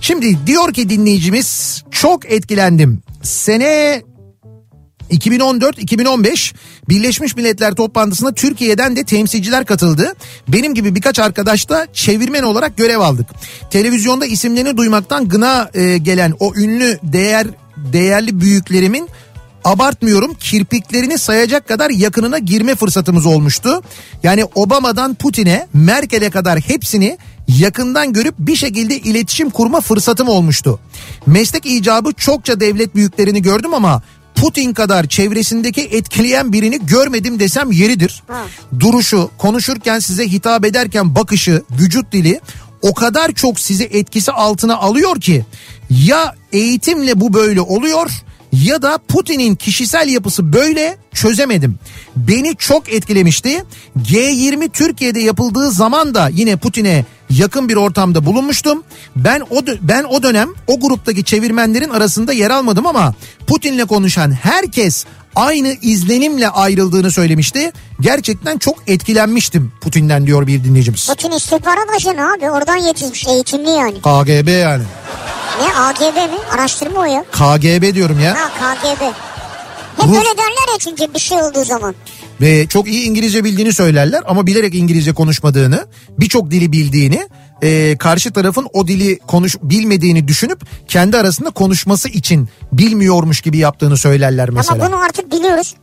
Şimdi diyor ki dinleyicimiz çok etkilendim. Sene 2014-2015 Birleşmiş Milletler toplantısına Türkiye'den de temsilciler katıldı. Benim gibi birkaç arkadaş da çevirmen olarak görev aldık. Televizyonda isimlerini duymaktan gına e, gelen o ünlü değer değerli büyüklerimin abartmıyorum kirpiklerini sayacak kadar yakınına girme fırsatımız olmuştu. Yani Obama'dan Putin'e Merkel'e kadar hepsini yakından görüp bir şekilde iletişim kurma fırsatım olmuştu. Meslek icabı çokça devlet büyüklerini gördüm ama Putin kadar çevresindeki etkileyen birini görmedim desem yeridir. Duruşu, konuşurken size hitap ederken bakışı, vücut dili o kadar çok sizi etkisi altına alıyor ki ya eğitimle bu böyle oluyor ya da Putin'in kişisel yapısı böyle çözemedim. Beni çok etkilemişti. G20 Türkiye'de yapıldığı zaman da yine Putin'e yakın bir ortamda bulunmuştum. Ben o ben o dönem o gruptaki çevirmenlerin arasında yer almadım ama Putin'le konuşan herkes aynı izlenimle ayrıldığını söylemişti. Gerçekten çok etkilenmiştim Putin'den diyor bir dinleyicimiz. Putin istihbarat ajanı abi oradan yetişmiş eğitimli yani. KGB yani. Ne AGB mi? Araştırma o ya. KGB diyorum ya. Ha KGB. Hep Rus- öyle derler ya çünkü bir şey olduğu zaman. ve çok iyi İngilizce bildiğini söylerler ama bilerek İngilizce konuşmadığını, birçok dili bildiğini, e, karşı tarafın o dili konuş bilmediğini düşünüp kendi arasında konuşması için bilmiyormuş gibi yaptığını söylerler mesela. Ama bunu artık biliyoruz.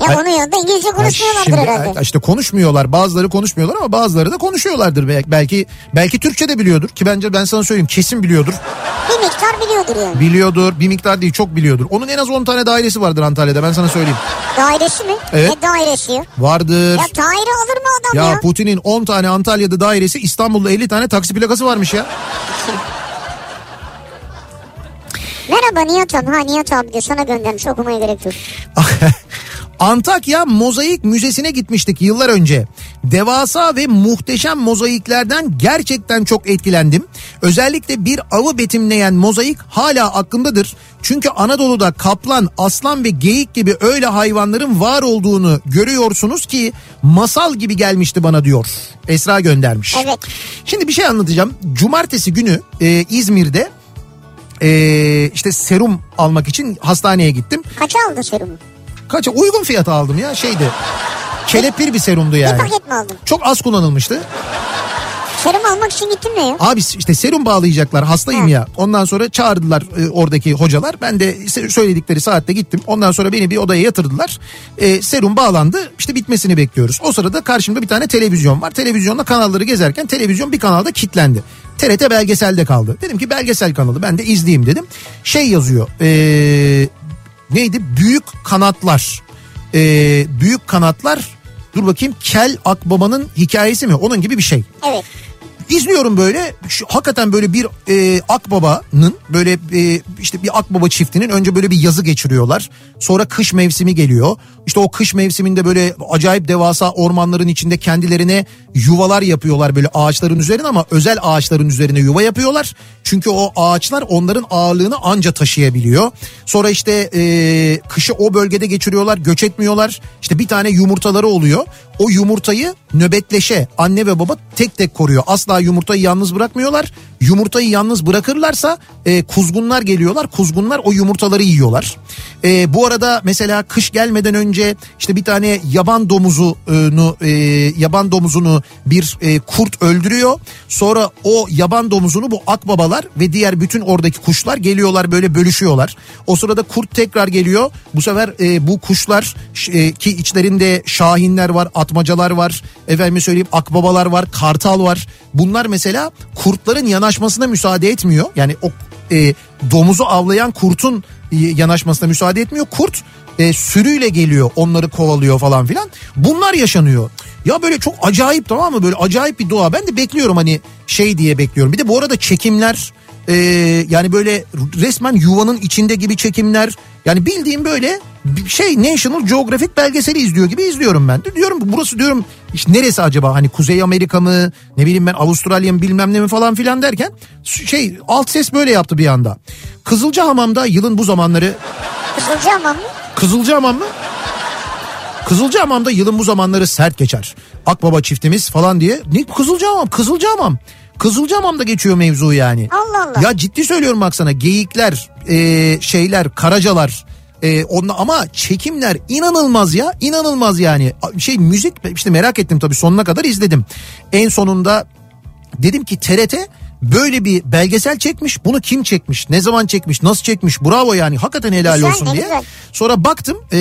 Ya Ay- onun yanında İngilizce konuşmuyorlardır şimdi, herhalde. işte konuşmuyorlar. Bazıları konuşmuyorlar ama bazıları da konuşuyorlardır. Belki belki, Türkçe de biliyordur ki bence ben sana söyleyeyim kesin biliyordur. Bir miktar biliyordur yani. Biliyordur. Bir miktar değil çok biliyordur. Onun en az 10 tane dairesi vardır Antalya'da ben sana söyleyeyim. Dairesi mi? Evet. Ne dairesi? Vardır. Ya daire alır mı adam Ya ya? Putin'in 10 tane Antalya'da dairesi İstanbul'da 50 tane taksi plakası varmış ya. Merhaba Nihat abi. Ha Nihat abi de sana göndermiş okumaya gerek yok. (laughs) Antakya Mozaik Müzesi'ne gitmiştik yıllar önce. Devasa ve muhteşem mozaiklerden gerçekten çok etkilendim. Özellikle bir avı betimleyen mozaik hala aklımdadır. Çünkü Anadolu'da kaplan, aslan ve geyik gibi öyle hayvanların var olduğunu görüyorsunuz ki masal gibi gelmişti bana diyor. Esra göndermiş. Evet. Şimdi bir şey anlatacağım. Cumartesi günü e, İzmir'de e, işte serum almak için hastaneye gittim. Kaça aldın serumu? Kaça uygun fiyata aldım ya şeydi. Kelepir bir serumdu Bir yani. paket mi aldın? Çok az kullanılmıştı. Serum almak için gittin mi ya? Abi işte serum bağlayacaklar hastayım Hı. ya. Ondan sonra çağırdılar e, oradaki hocalar. Ben de söyledikleri saatte gittim. Ondan sonra beni bir odaya yatırdılar. E, serum bağlandı. İşte bitmesini bekliyoruz. O sırada karşımda bir tane televizyon var. Televizyonda kanalları gezerken televizyon bir kanalda kilitlendi. TRT belgeselde kaldı. Dedim ki belgesel kanalı ben de izleyeyim dedim. Şey yazıyor. E, neydi? Büyük kanatlar. E, büyük kanatlar. Dur bakayım Kel Akbaba'nın hikayesi mi? Onun gibi bir şey. Evet. İzliyorum böyle şu, hakikaten böyle bir e, akbabanın böyle e, işte bir akbaba çiftinin önce böyle bir yazı geçiriyorlar. Sonra kış mevsimi geliyor. İşte o kış mevsiminde böyle acayip devasa ormanların içinde kendilerine yuvalar yapıyorlar böyle ağaçların üzerine ama özel ağaçların üzerine yuva yapıyorlar. Çünkü o ağaçlar onların ağırlığını anca taşıyabiliyor. Sonra işte e, kışı o bölgede geçiriyorlar göç etmiyorlar. İşte bir tane yumurtaları oluyor. O yumurtayı nöbetleşe anne ve baba tek tek koruyor. Asla yumurtayı yalnız bırakmıyorlar. Yumurtayı yalnız bırakırlarsa e, kuzgunlar geliyorlar. Kuzgunlar o yumurtaları yiyorlar. E, bu arada mesela kış gelmeden önce işte bir tane yaban domuzunu e, yaban domuzunu bir e, kurt öldürüyor. Sonra o yaban domuzunu bu akbabalar ve diğer bütün oradaki kuşlar geliyorlar böyle bölüşüyorlar. O sırada kurt tekrar geliyor. Bu sefer e, bu kuşlar e, ki içlerinde şahinler var, atmacalar var, efendim söyleyeyim akbabalar var, kartal var. Bunlar mesela kurtların yanaşmasına müsaade etmiyor. Yani o e, domuzu avlayan kurtun e, yanaşmasına müsaade etmiyor. Kurt e, sürüyle geliyor onları kovalıyor falan filan. Bunlar yaşanıyor. Ya böyle çok acayip tamam mı böyle acayip bir doğa. Ben de bekliyorum hani şey diye bekliyorum. Bir de bu arada çekimler e, yani böyle resmen yuvanın içinde gibi çekimler. Yani bildiğim böyle şey National Geographic belgeseli izliyor gibi izliyorum ben. Diyorum burası diyorum işte neresi acaba hani Kuzey Amerika mı ne bileyim ben Avustralya mı bilmem ne mi falan filan derken şey alt ses böyle yaptı bir anda. Kızılcahamam'da yılın bu zamanları Kızılcahamam mı? Kızılcahamam mı? Kızılcahamam'da yılın bu zamanları sert geçer. Akbaba çiftimiz falan diye. Ne Kızılcahamam? Kızılcahamam. Kızılcahamam'da geçiyor mevzu yani. Allah Allah. Ya ciddi söylüyorum bak sana geyikler, e, şeyler, karacalar, e, onunla, ama çekimler inanılmaz ya inanılmaz yani şey müzik işte merak ettim tabii sonuna kadar izledim en sonunda dedim ki TRT böyle bir belgesel çekmiş bunu kim çekmiş ne zaman çekmiş nasıl çekmiş bravo yani hakikaten helal Güzel, olsun diye güzel. sonra baktım e,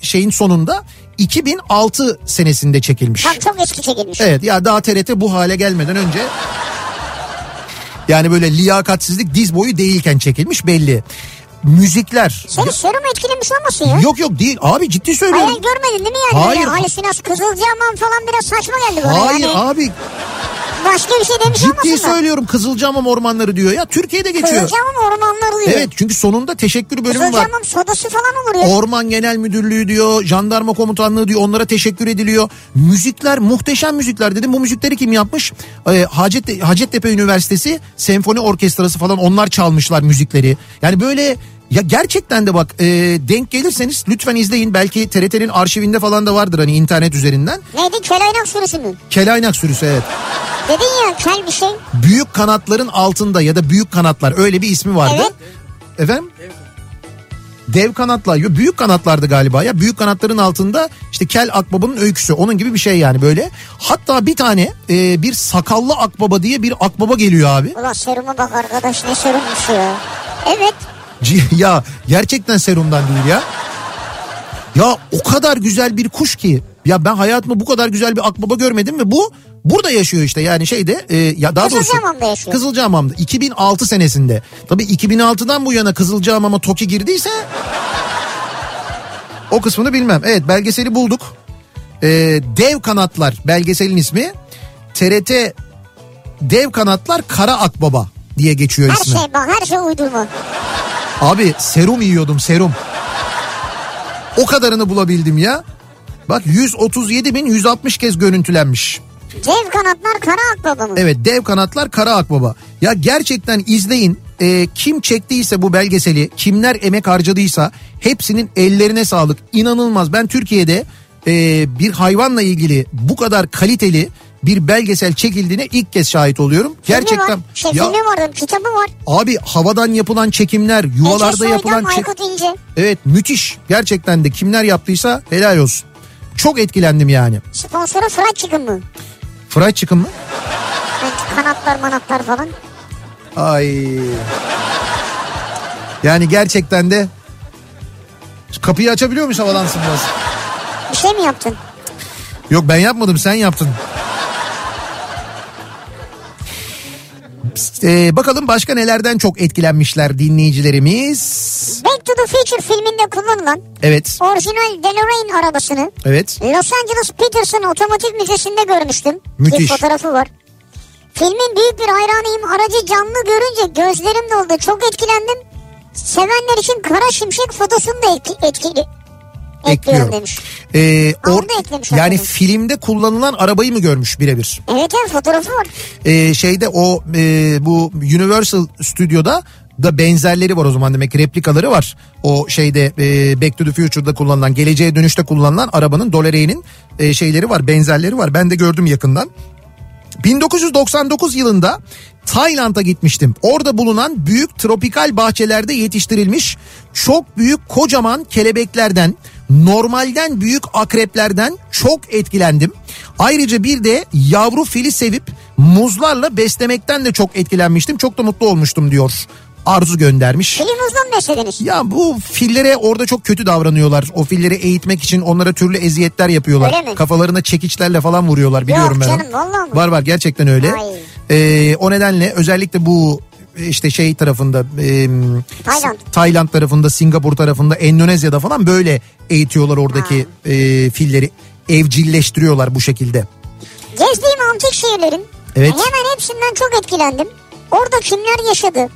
şeyin sonunda 2006 senesinde çekilmiş. Tam çok eski çekilmiş. Evet ya daha TRT bu hale gelmeden önce yani böyle liyakatsizlik diz boyu değilken çekilmiş belli. Müzikler. Seni serum etkilemiş olmasın ya? Yok yok değil abi ciddi söylüyorum. Hayal görmedin değil mi yani? Hayır. Böyle halüsinasyon Kızılcahamam falan biraz saçma geldi bana. Hayır yani. abi Başka bir şey demiş ciddi olmasın da. söylüyorum Kızılcahamam ormanları diyor ya Türkiye'de geçiyor. Kızılcahamam ormanları diyor. Evet çünkü sonunda teşekkür bölümü var. Kızılcahamam sodası falan olur ya. Orman Genel Müdürlüğü diyor, jandarma komutanlığı diyor, onlara teşekkür ediliyor. Müzikler muhteşem müzikler dedim. Bu müzikleri kim yapmış? Ee, Hacet, Hacettepe Üniversitesi Senfoni Orkestrası falan onlar çalmışlar müzikleri. Yani böyle ya gerçekten de bak e, denk gelirseniz lütfen izleyin. Belki TRT'nin arşivinde falan da vardır hani internet üzerinden. Neydi? Kelaynak sürüsü mü? Kelaynak sürüsü evet. Dedin ya kel bir şey. Büyük kanatların altında ya da büyük kanatlar öyle bir ismi vardı. Evet. Efendim? Dev kanatlar, büyük kanatlardı galiba ya. Büyük kanatların altında işte Kel Akbaba'nın öyküsü. Onun gibi bir şey yani böyle. Hatta bir tane e, bir sakallı akbaba diye bir akbaba geliyor abi. Ulan seruma bak arkadaş ne serummuş ya. Evet. Ya gerçekten serumdan değil ya. Ya o kadar güzel bir kuş ki. Ya ben hayatımda bu kadar güzel bir akbaba görmedim ve bu burada yaşıyor işte yani şeyde e, ya daha doğrusu Kızılcahamam'da yaşıyor. Kızılcahamam'da 2006 senesinde. Tabii 2006'dan bu yana Kızılcahamam'a TOKİ girdiyse o kısmını bilmem. Evet belgeseli bulduk. E, Dev Kanatlar belgeselin ismi. TRT Dev Kanatlar Kara Akbaba diye geçiyor Her ismi. şey bak her şey uydurma. Abi serum yiyordum serum. O kadarını bulabildim ya. Bak 137 bin 160 kez görüntülenmiş. Dev kanatlar kara akbaba mı? Evet dev kanatlar kara akbaba. Ya gerçekten izleyin. Ee, kim çektiyse bu belgeseli kimler emek harcadıysa hepsinin ellerine sağlık. İnanılmaz ben Türkiye'de e, bir hayvanla ilgili bu kadar kaliteli bir belgesel çekildiğine ilk kez şahit oluyorum. Filmi Gerçekten var. Şey, ya filmi var, kitabı var. abi havadan yapılan çekimler, yuvalarda Ece Soydan, yapılan çek- Aykut İnce. Evet müthiş. Gerçekten de kimler yaptıysa helal olsun. Çok etkilendim yani. Sponsoru Fried Chicken mı? Fried chicken mı? Yani kanatlar manatlar falan. Ay. Yani gerçekten de kapıyı açabiliyor muyuz havalansın biraz? Bir şey mi yaptın? Yok ben yapmadım sen yaptın. Ee, bakalım başka nelerden çok etkilenmişler dinleyicilerimiz. Back to the Future filminde kullanılan Evet, orijinal DeLorean arabasını evet. Los Angeles Peterson Otomotiv Müzesi'nde görmüştüm. Müthiş. Bir fotoğrafı var. Filmin büyük bir hayranıyım. Aracı canlı görünce gözlerim doldu. Çok etkilendim. Sevenler için Kara Şimşek fotosunu da etki, etkili. Ekliyorum Ekliyor. demiş. Ee, Orada eklemiş yani hakikaten. filmde kullanılan arabayı mı görmüş birebir? Evet evet fotoğrafı var. Ee, şeyde o e, bu Universal Studio'da da benzerleri var o zaman demek ki replikaları var. O şeyde e, Back to the Future'da kullanılan geleceğe dönüşte kullanılan arabanın DeLorean'in e, şeyleri var benzerleri var. Ben de gördüm yakından. 1999 yılında Tayland'a gitmiştim. Orada bulunan büyük tropikal bahçelerde yetiştirilmiş çok büyük kocaman kelebeklerden, normalden büyük akreplerden çok etkilendim. Ayrıca bir de yavru fili sevip muzlarla beslemekten de çok etkilenmiştim. Çok da mutlu olmuştum diyor. Arzu göndermiş. Filmimizden beslediniz. Ya bu fillere orada çok kötü davranıyorlar. O filleri eğitmek için onlara türlü eziyetler yapıyorlar. Öyle mi? Kafalarına çekiçlerle falan vuruyorlar biliyorum ben. canım, onu. vallahi mi? Var var gerçekten öyle. Ay. Ee, o nedenle özellikle bu işte şey tarafında e, Tayland. Tayland tarafında Singapur tarafında Endonezya'da falan böyle eğitiyorlar oradaki e, filleri evcilleştiriyorlar bu şekilde. Gezdiğim antik şehirlerin Evet. hemen hepsinden çok etkilendim. Orada kimler yaşadı?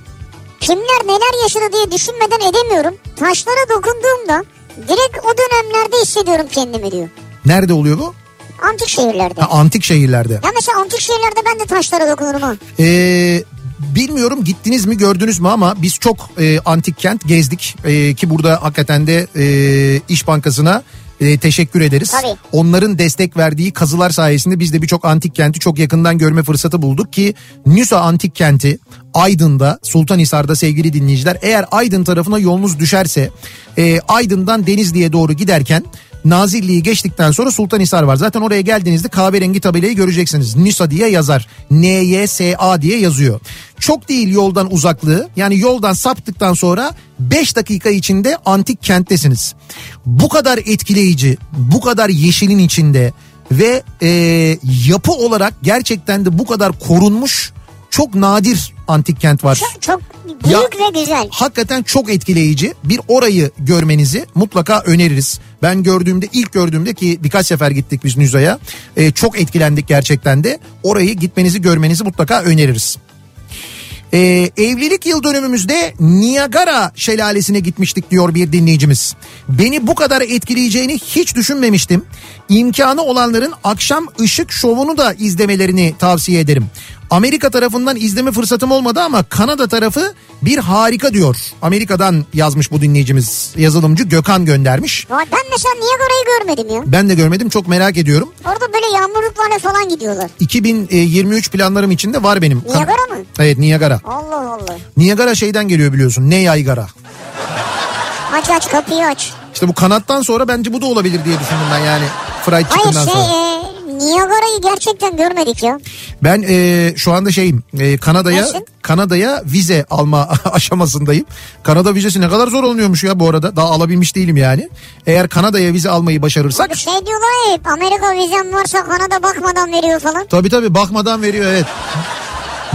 Kimler neler yaşadı diye düşünmeden edemiyorum. Taşlara dokunduğumda direkt o dönemlerde hissediyorum kendimi diyor. Nerede oluyor bu? Antik şehirlerde. Ha, antik şehirlerde. Ya mesela antik şehirlerde ben de taşlara dokunurum ha. Ee, bilmiyorum gittiniz mi gördünüz mü ama biz çok e, antik kent gezdik E, ki burada hakikaten de e, İş Bankası'na e, teşekkür ederiz. Tabii. Onların destek verdiği kazılar sayesinde biz de birçok antik kenti çok yakından görme fırsatı bulduk ki Nüsa Antik Kenti Aydın'da Sultanhisar'da sevgili dinleyiciler eğer Aydın tarafına yolunuz düşerse e, Aydın'dan Denizli'ye doğru giderken Nazilli'yi geçtikten sonra Sultanhisar var. Zaten oraya geldiğinizde kahverengi tabelayı göreceksiniz. Nisa diye yazar. N-Y-S-A diye yazıyor. Çok değil yoldan uzaklığı. Yani yoldan saptıktan sonra 5 dakika içinde antik kenttesiniz. Bu kadar etkileyici, bu kadar yeşilin içinde ve e, yapı olarak gerçekten de bu kadar korunmuş çok nadir antik kent var. Çok, çok büyük ve güzel. Hakikaten çok etkileyici. Bir orayı görmenizi mutlaka öneririz. Ben gördüğümde ilk gördüğümde ki birkaç sefer gittik biz Nüza'ya. e, çok etkilendik gerçekten de. Orayı gitmenizi görmenizi mutlaka öneririz. Ee, evlilik yıl dönümümüzde Niagara şelalesine gitmiştik diyor bir dinleyicimiz. Beni bu kadar etkileyeceğini hiç düşünmemiştim. İmkanı olanların akşam ışık şovunu da izlemelerini tavsiye ederim. Amerika tarafından izleme fırsatım olmadı ama Kanada tarafı bir harika diyor. Amerika'dan yazmış bu dinleyicimiz. Yazılımcı Gökhan göndermiş. Ben mesela Niagara'yı görmedim ya. Ben de görmedim çok merak ediyorum. Orada böyle yağmurluklarla falan gidiyorlar. 2023 planlarım içinde var benim. Niagara mı? Evet Niagara. Allah Allah. Niagara şeyden geliyor biliyorsun. Ne yaygara. Aç aç kapıyı aç. İşte bu kanattan sonra bence bu da olabilir diye düşündüm ben yani. Fried Hayır chicken'dan şey sonra. e, Niagara'yı gerçekten görmedik ya. Ben e, şu anda şeyim e, Kanada'ya? Kanada'ya vize alma (laughs) aşamasındayım. Kanada vizesi ne kadar zor oluyormuş ya bu arada. Daha alabilmiş değilim yani. Eğer Kanada'ya vize almayı başarırsak Şey diyorlar hep Amerika vizem varsa Kanada bakmadan veriyor falan. tabii tabii bakmadan veriyor evet.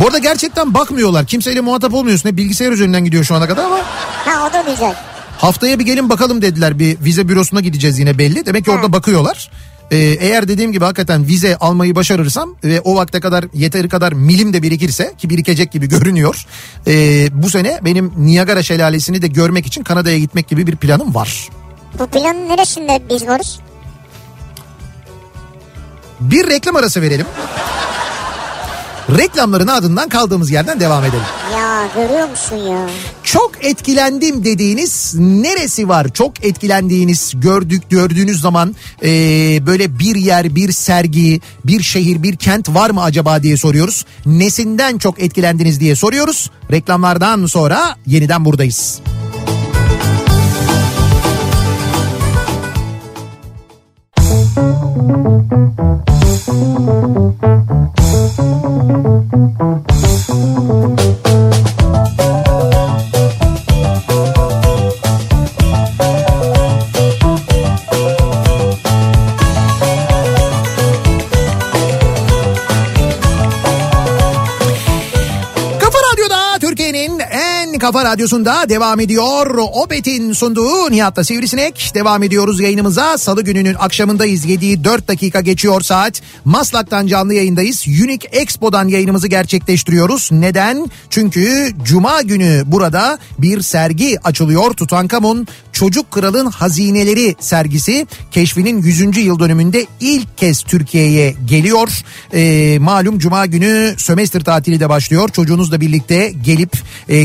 Bu arada gerçekten bakmıyorlar. Kimseyle muhatap olmuyorsun. Hep bilgisayar üzerinden gidiyor şu ana kadar ama Ha o da güzel. Haftaya bir gelin bakalım dediler bir vize bürosuna gideceğiz yine belli. Demek ki orada bakıyorlar. Ee, eğer dediğim gibi hakikaten vize almayı başarırsam ve o vakte kadar yeteri kadar milim de birikirse ki birikecek gibi görünüyor. ee, bu sene benim Niagara şelalesini de görmek için Kanada'ya gitmek gibi bir planım var. Bu planın neresinde biz varız? Bir reklam arası verelim. Reklamların ardından kaldığımız yerden devam edelim. Ya görüyor musun ya? Çok etkilendim dediğiniz neresi var? Çok etkilendiğiniz gördük gördüğünüz zaman e, böyle bir yer, bir sergi, bir şehir, bir kent var mı acaba diye soruyoruz. Nesinden çok etkilendiniz diye soruyoruz. Reklamlardan sonra yeniden buradayız. Kafa Radyo'da Mm-hmm. Kafa Radyosu'nda devam ediyor. Opet'in sunduğu Nihat'ta Sivrisinek. Devam ediyoruz yayınımıza. Salı gününün akşamındayız. 7'yi 4 dakika geçiyor saat. Maslak'tan canlı yayındayız. Unique Expo'dan yayınımızı gerçekleştiriyoruz. Neden? Çünkü Cuma günü burada bir sergi açılıyor. Tutankamon Çocuk Kralın Hazineleri sergisi keşfinin 100. yıl dönümünde ilk kez Türkiye'ye geliyor. Ee, malum Cuma günü sömestr tatili de başlıyor. Çocuğunuzla birlikte gelip e,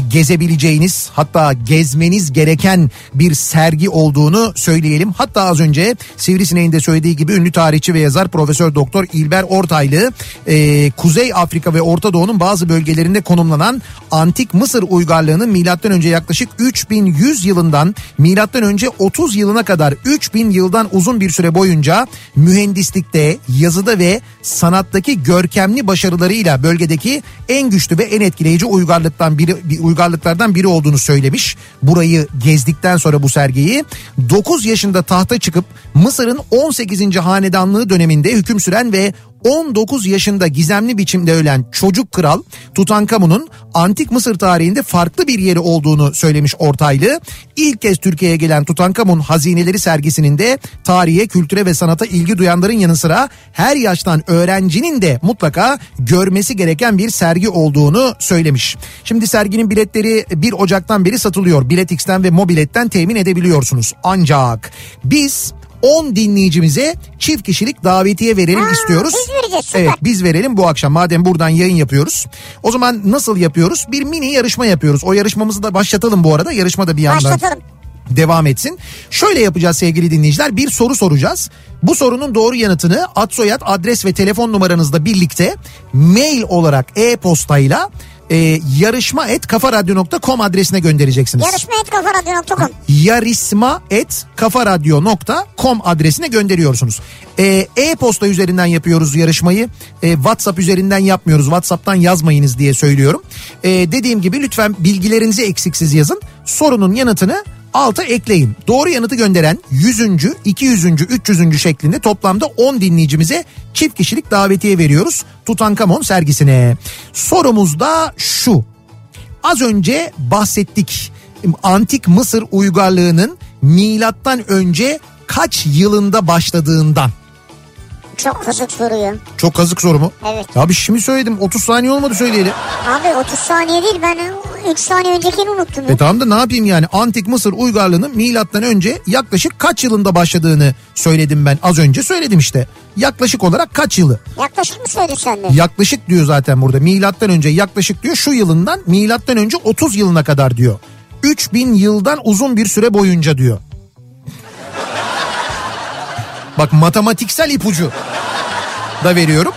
gezebileceğiniz hatta gezmeniz gereken bir sergi olduğunu söyleyelim. Hatta az önce Sivrisineğin de söylediği gibi ünlü tarihçi ve yazar Profesör Doktor İlber Ortaylı e, Kuzey Afrika ve Orta Doğu'nun bazı bölgelerinde konumlanan antik Mısır uygarlığının milattan önce yaklaşık 3100 yılından milattan önce 30 yılına kadar 3000 yıldan uzun bir süre boyunca mühendislikte, yazıda ve sanattaki görkemli başarılarıyla bölgedeki en güçlü ve en etkileyici uygarlıktan biri uygarlıklardan biri olduğunu söylemiş. Burayı gezdikten sonra bu sergiyi 9 yaşında tahta çıkıp Mısır'ın 18. hanedanlığı döneminde hüküm süren ve 19 yaşında gizemli biçimde ölen çocuk kral Tutankamon'un antik Mısır tarihinde farklı bir yeri olduğunu söylemiş Ortaylı. İlk kez Türkiye'ye gelen Tutankamon hazineleri sergisinin de tarihe, kültüre ve sanata ilgi duyanların yanı sıra her yaştan öğrencinin de mutlaka görmesi gereken bir sergi olduğunu söylemiş. Şimdi serginin biletleri 1 Ocak'tan beri satılıyor. Biletix'ten ve Mobilet'ten temin edebiliyorsunuz. Ancak biz 10 dinleyicimize çift kişilik davetiye verelim Ha, istiyoruz. biz vereceğiz, süper. Evet biz verelim bu akşam madem buradan yayın yapıyoruz. O zaman nasıl yapıyoruz? Bir mini yarışma yapıyoruz. O yarışmamızı da başlatalım bu arada. Yarışma da bir yandan Başlatalım. devam etsin. Şöyle yapacağız sevgili dinleyiciler. Bir soru soracağız. Bu sorunun doğru yanıtını ad soyad adres ve telefon numaranızla birlikte mail olarak e-postayla e, yarışma et kafaradyo.com adresine göndereceksiniz. Yarışma et kafaradyo.com. Yarisma et kafaradyo.com adresine gönderiyorsunuz. E, e-posta üzerinden yapıyoruz yarışmayı. E, WhatsApp üzerinden yapmıyoruz. WhatsApp'tan yazmayınız diye söylüyorum. E, dediğim gibi lütfen bilgilerinizi eksiksiz yazın. Sorunun yanıtını alta ekleyin. Doğru yanıtı gönderen 100. 200. 300. şeklinde toplamda 10 dinleyicimize çift kişilik davetiye veriyoruz. Tutankamon sergisine. Sorumuz da şu. Az önce bahsettik. Antik Mısır uygarlığının milattan önce kaç yılında başladığından. Çok kızık soruyor. Çok kazık soru mu? Evet. Abi şimdi söyledim 30 saniye olmadı söyleyelim. Abi 30 saniye değil ben 3 saniye öncekini unuttum. ya. E tamam da ne yapayım yani antik Mısır uygarlığının milattan önce yaklaşık kaç yılında başladığını söyledim ben az önce söyledim işte. Yaklaşık olarak kaç yılı? Yaklaşık mı söyledin sen de? Yaklaşık diyor zaten burada milattan önce yaklaşık diyor şu yılından milattan önce 30 yılına kadar diyor. 3000 yıldan uzun bir süre boyunca diyor. Bak matematiksel ipucu da veriyorum.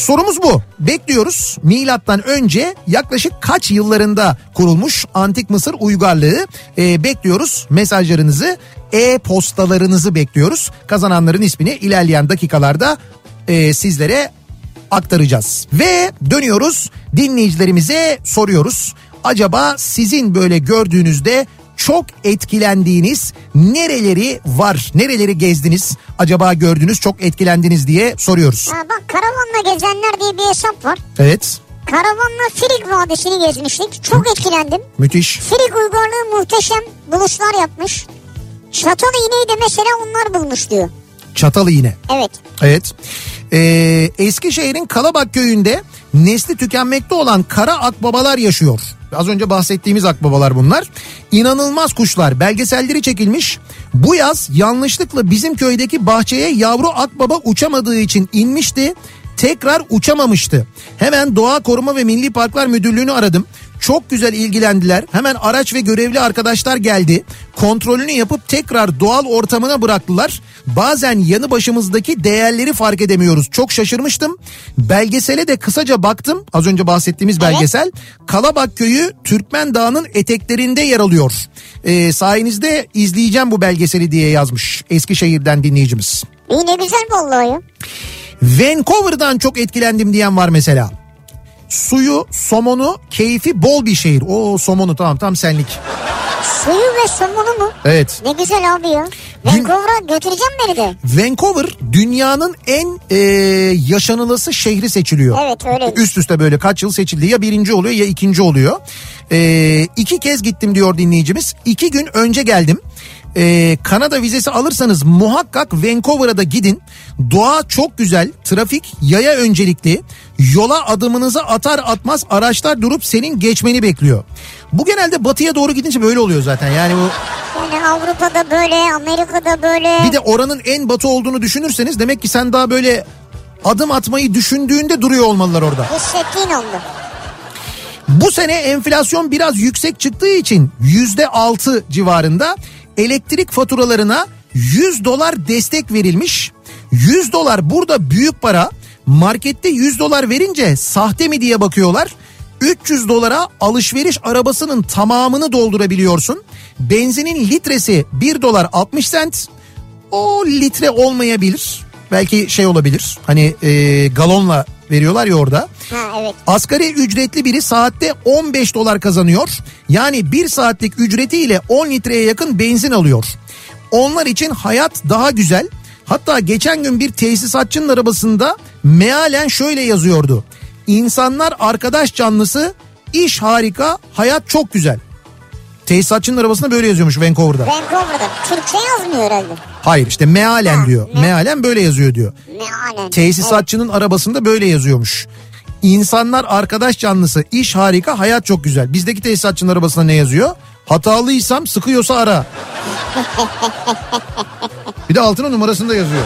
Sorumuz bu. Bekliyoruz. Milattan önce yaklaşık kaç yıllarında kurulmuş Antik Mısır uygarlığı Ee, bekliyoruz. Mesajlarınızı, e-postalarınızı bekliyoruz. Kazananların ismini ilerleyen dakikalarda e, sizlere aktaracağız. Ve dönüyoruz dinleyicilerimize soruyoruz. Acaba sizin böyle gördüğünüzde çok etkilendiğiniz nereleri var? Nereleri gezdiniz? Acaba gördünüz çok etkilendiniz diye soruyoruz. Ha bak Karavanla Gezenler diye bir hesap var. Evet. Karavanla Frig Vadisi'ni gezmiştik. Çok etkilendim. Müthiş. Frig uygarlığı muhteşem buluşlar yapmış. Çatal iğneyi de mesela onlar bulmuş diyor. Çatalı yine. Evet. Evet. Ee, Eskişehir'in Kalabak köyünde nesli tükenmekte olan kara akbabalar yaşıyor. Az önce bahsettiğimiz akbabalar bunlar. İnanılmaz kuşlar. Belgeselleri çekilmiş. Bu yaz yanlışlıkla bizim köydeki bahçeye yavru akbaba uçamadığı için inmişti. Tekrar uçamamıştı. Hemen Doğa Koruma ve Milli Parklar Müdürlüğü'nü aradım. Çok güzel ilgilendiler. Hemen araç ve görevli arkadaşlar geldi. Kontrolünü yapıp tekrar doğal ortamına bıraktılar. Bazen yanı başımızdaki değerleri fark edemiyoruz. Çok şaşırmıştım. Belgesele de kısaca baktım. Az önce bahsettiğimiz belgesel. Kalabak köyü Türkmen Dağı'nın eteklerinde yer alıyor. Ee, sayenizde izleyeceğim bu belgeseli diye yazmış Eskişehir'den dinleyicimiz. İyi ne güzel vallahi. Vancouver'dan çok etkilendim diyen var mesela. Suyu, somonu, keyfi bol bir şehir. O somonu tamam tam senlik. Suyu ve somonu mu? Evet. Ne güzel abi ya. Vancouver'a götüreceğim beni de. Vancouver dünyanın en e, yaşanılası şehri seçiliyor. Evet, öyle. Üst üste böyle kaç yıl seçildi ya birinci oluyor ya ikinci oluyor. Ee, iki kez gittim diyor dinleyicimiz. İki gün önce geldim. Ee, Kanada vizesi alırsanız muhakkak Vancouver'a da gidin. Doğa çok güzel, trafik yaya öncelikli. Yola adımınızı atar atmaz araçlar durup senin geçmeni bekliyor. Bu genelde batıya doğru gidince böyle oluyor zaten. Yani bu Yani Avrupa'da böyle, Amerika'da böyle. bir de oranın en batı olduğunu düşünürseniz demek ki sen daha böyle adım atmayı düşündüğünde duruyor olmalılar orada. Hissettiğin oldu. Bu sene enflasyon biraz yüksek çıktığı için yüzde altı civarında elektrik faturalarına 100 dolar destek verilmiş. 100 dolar burada büyük para. Markette 100 dolar verince sahte mi diye bakıyorlar. 300 dolara alışveriş arabasının tamamını doldurabiliyorsun. Benzinin litresi 1 dolar 60 sent. O litre olmayabilir. Belki şey olabilir. Hani e, galonla veriyorlar ya orada. Ha evet. Asgari ücretli biri saatte 15 dolar kazanıyor. Yani bir saatlik ücretiyle 10 litreye yakın benzin alıyor. Onlar için hayat daha güzel. Hatta geçen gün bir tesisatçının arabasında mealen şöyle yazıyordu. İnsanlar arkadaş canlısı, iş harika, hayat çok güzel. Tesisatçının arabasında böyle yazıyormuş Vancouver'da. Vancouver'da. Türkçe yazmıyor herhalde. Hayır işte mealen Ha, diyor. me- Mealen böyle yazıyor diyor. Mealen. Tesisatçının arabasında böyle yazıyormuş. İnsanlar arkadaş canlısı, iş harika, hayat çok güzel. Bizdeki tesisatçının arabasında ne yazıyor? Hatalıysam sıkıyorsa ara. (laughs) Bir de altına numarasını da yazıyor.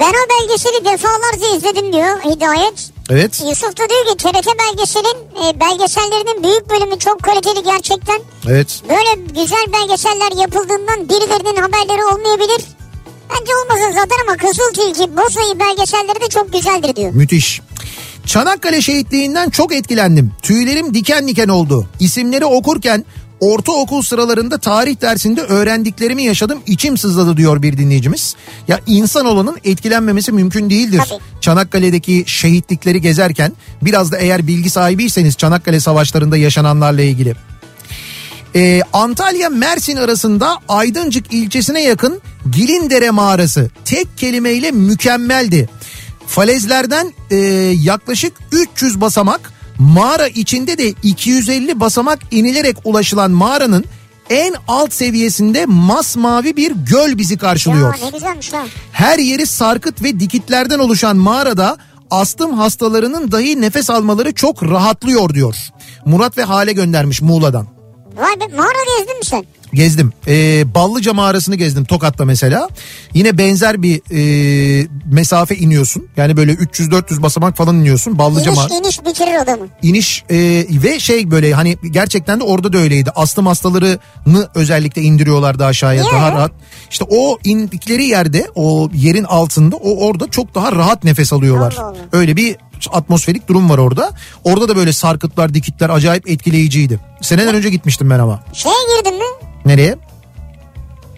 Ben o belgeseli defalarca izledim diyor Hidayet. Evet, Yusuf da diyor ki TRT belgeselin e, belgesellerinin büyük bölümü çok kaliteli gerçekten. evet. Böyle güzel belgeseller yapıldığından birilerinin haberleri olmayabilir. Bence olmasın zaten ama Kızıl Tilki, Bozayı belgeselleri de çok güzeldir diyor. Müthiş. Çanakkale şehitliğinden çok etkilendim. Tüylerim diken diken oldu. İsimleri okurken ortaokul sıralarında tarih dersinde öğrendiklerimi yaşadım. İçim sızladı diyor bir dinleyicimiz. Ya insan olanın etkilenmemesi mümkün değildir. Tabii. Çanakkale'deki şehitlikleri gezerken biraz da eğer bilgi sahibiyseniz Çanakkale savaşlarında yaşananlarla ilgili. Ee, Antalya Mersin arasında Aydıncık ilçesine yakın Gilindere mağarası tek kelimeyle mükemmeldi. Falezlerden e, yaklaşık 300 basamak mağara içinde de 250 basamak inilerek ulaşılan mağaranın en alt seviyesinde masmavi bir göl bizi karşılıyor. Ya ne güzelmiş ha. Her yeri sarkıt ve dikitlerden oluşan mağarada astım hastalarının dahi nefes almaları çok rahatlıyor diyor. Murat ve Hale göndermiş Muğla'dan. Vay be mağara gezdin mi sen? Gezdim. Ee, Ballıca mağarasını gezdim Tokat'ta mesela. Yine benzer bir e, mesafe iniyorsun. Yani böyle 300-400 basamak falan iniyorsun. Ballıca İniş iniş bitirir adamı. iniş e, ve şey böyle hani gerçekten de orada da öyleydi. Astım hastalarını özellikle indiriyorlardı aşağıya Niye daha rahat. İşte o indikleri yerde o yerin altında o orada çok daha rahat nefes alıyorlar. Allah Allah. Öyle bir atmosferik durum var orada. Orada da böyle sarkıtlar, dikitler acayip etkileyiciydi. Seneler önce gitmiştim ben ama. Şeye girdin mi? Nereye?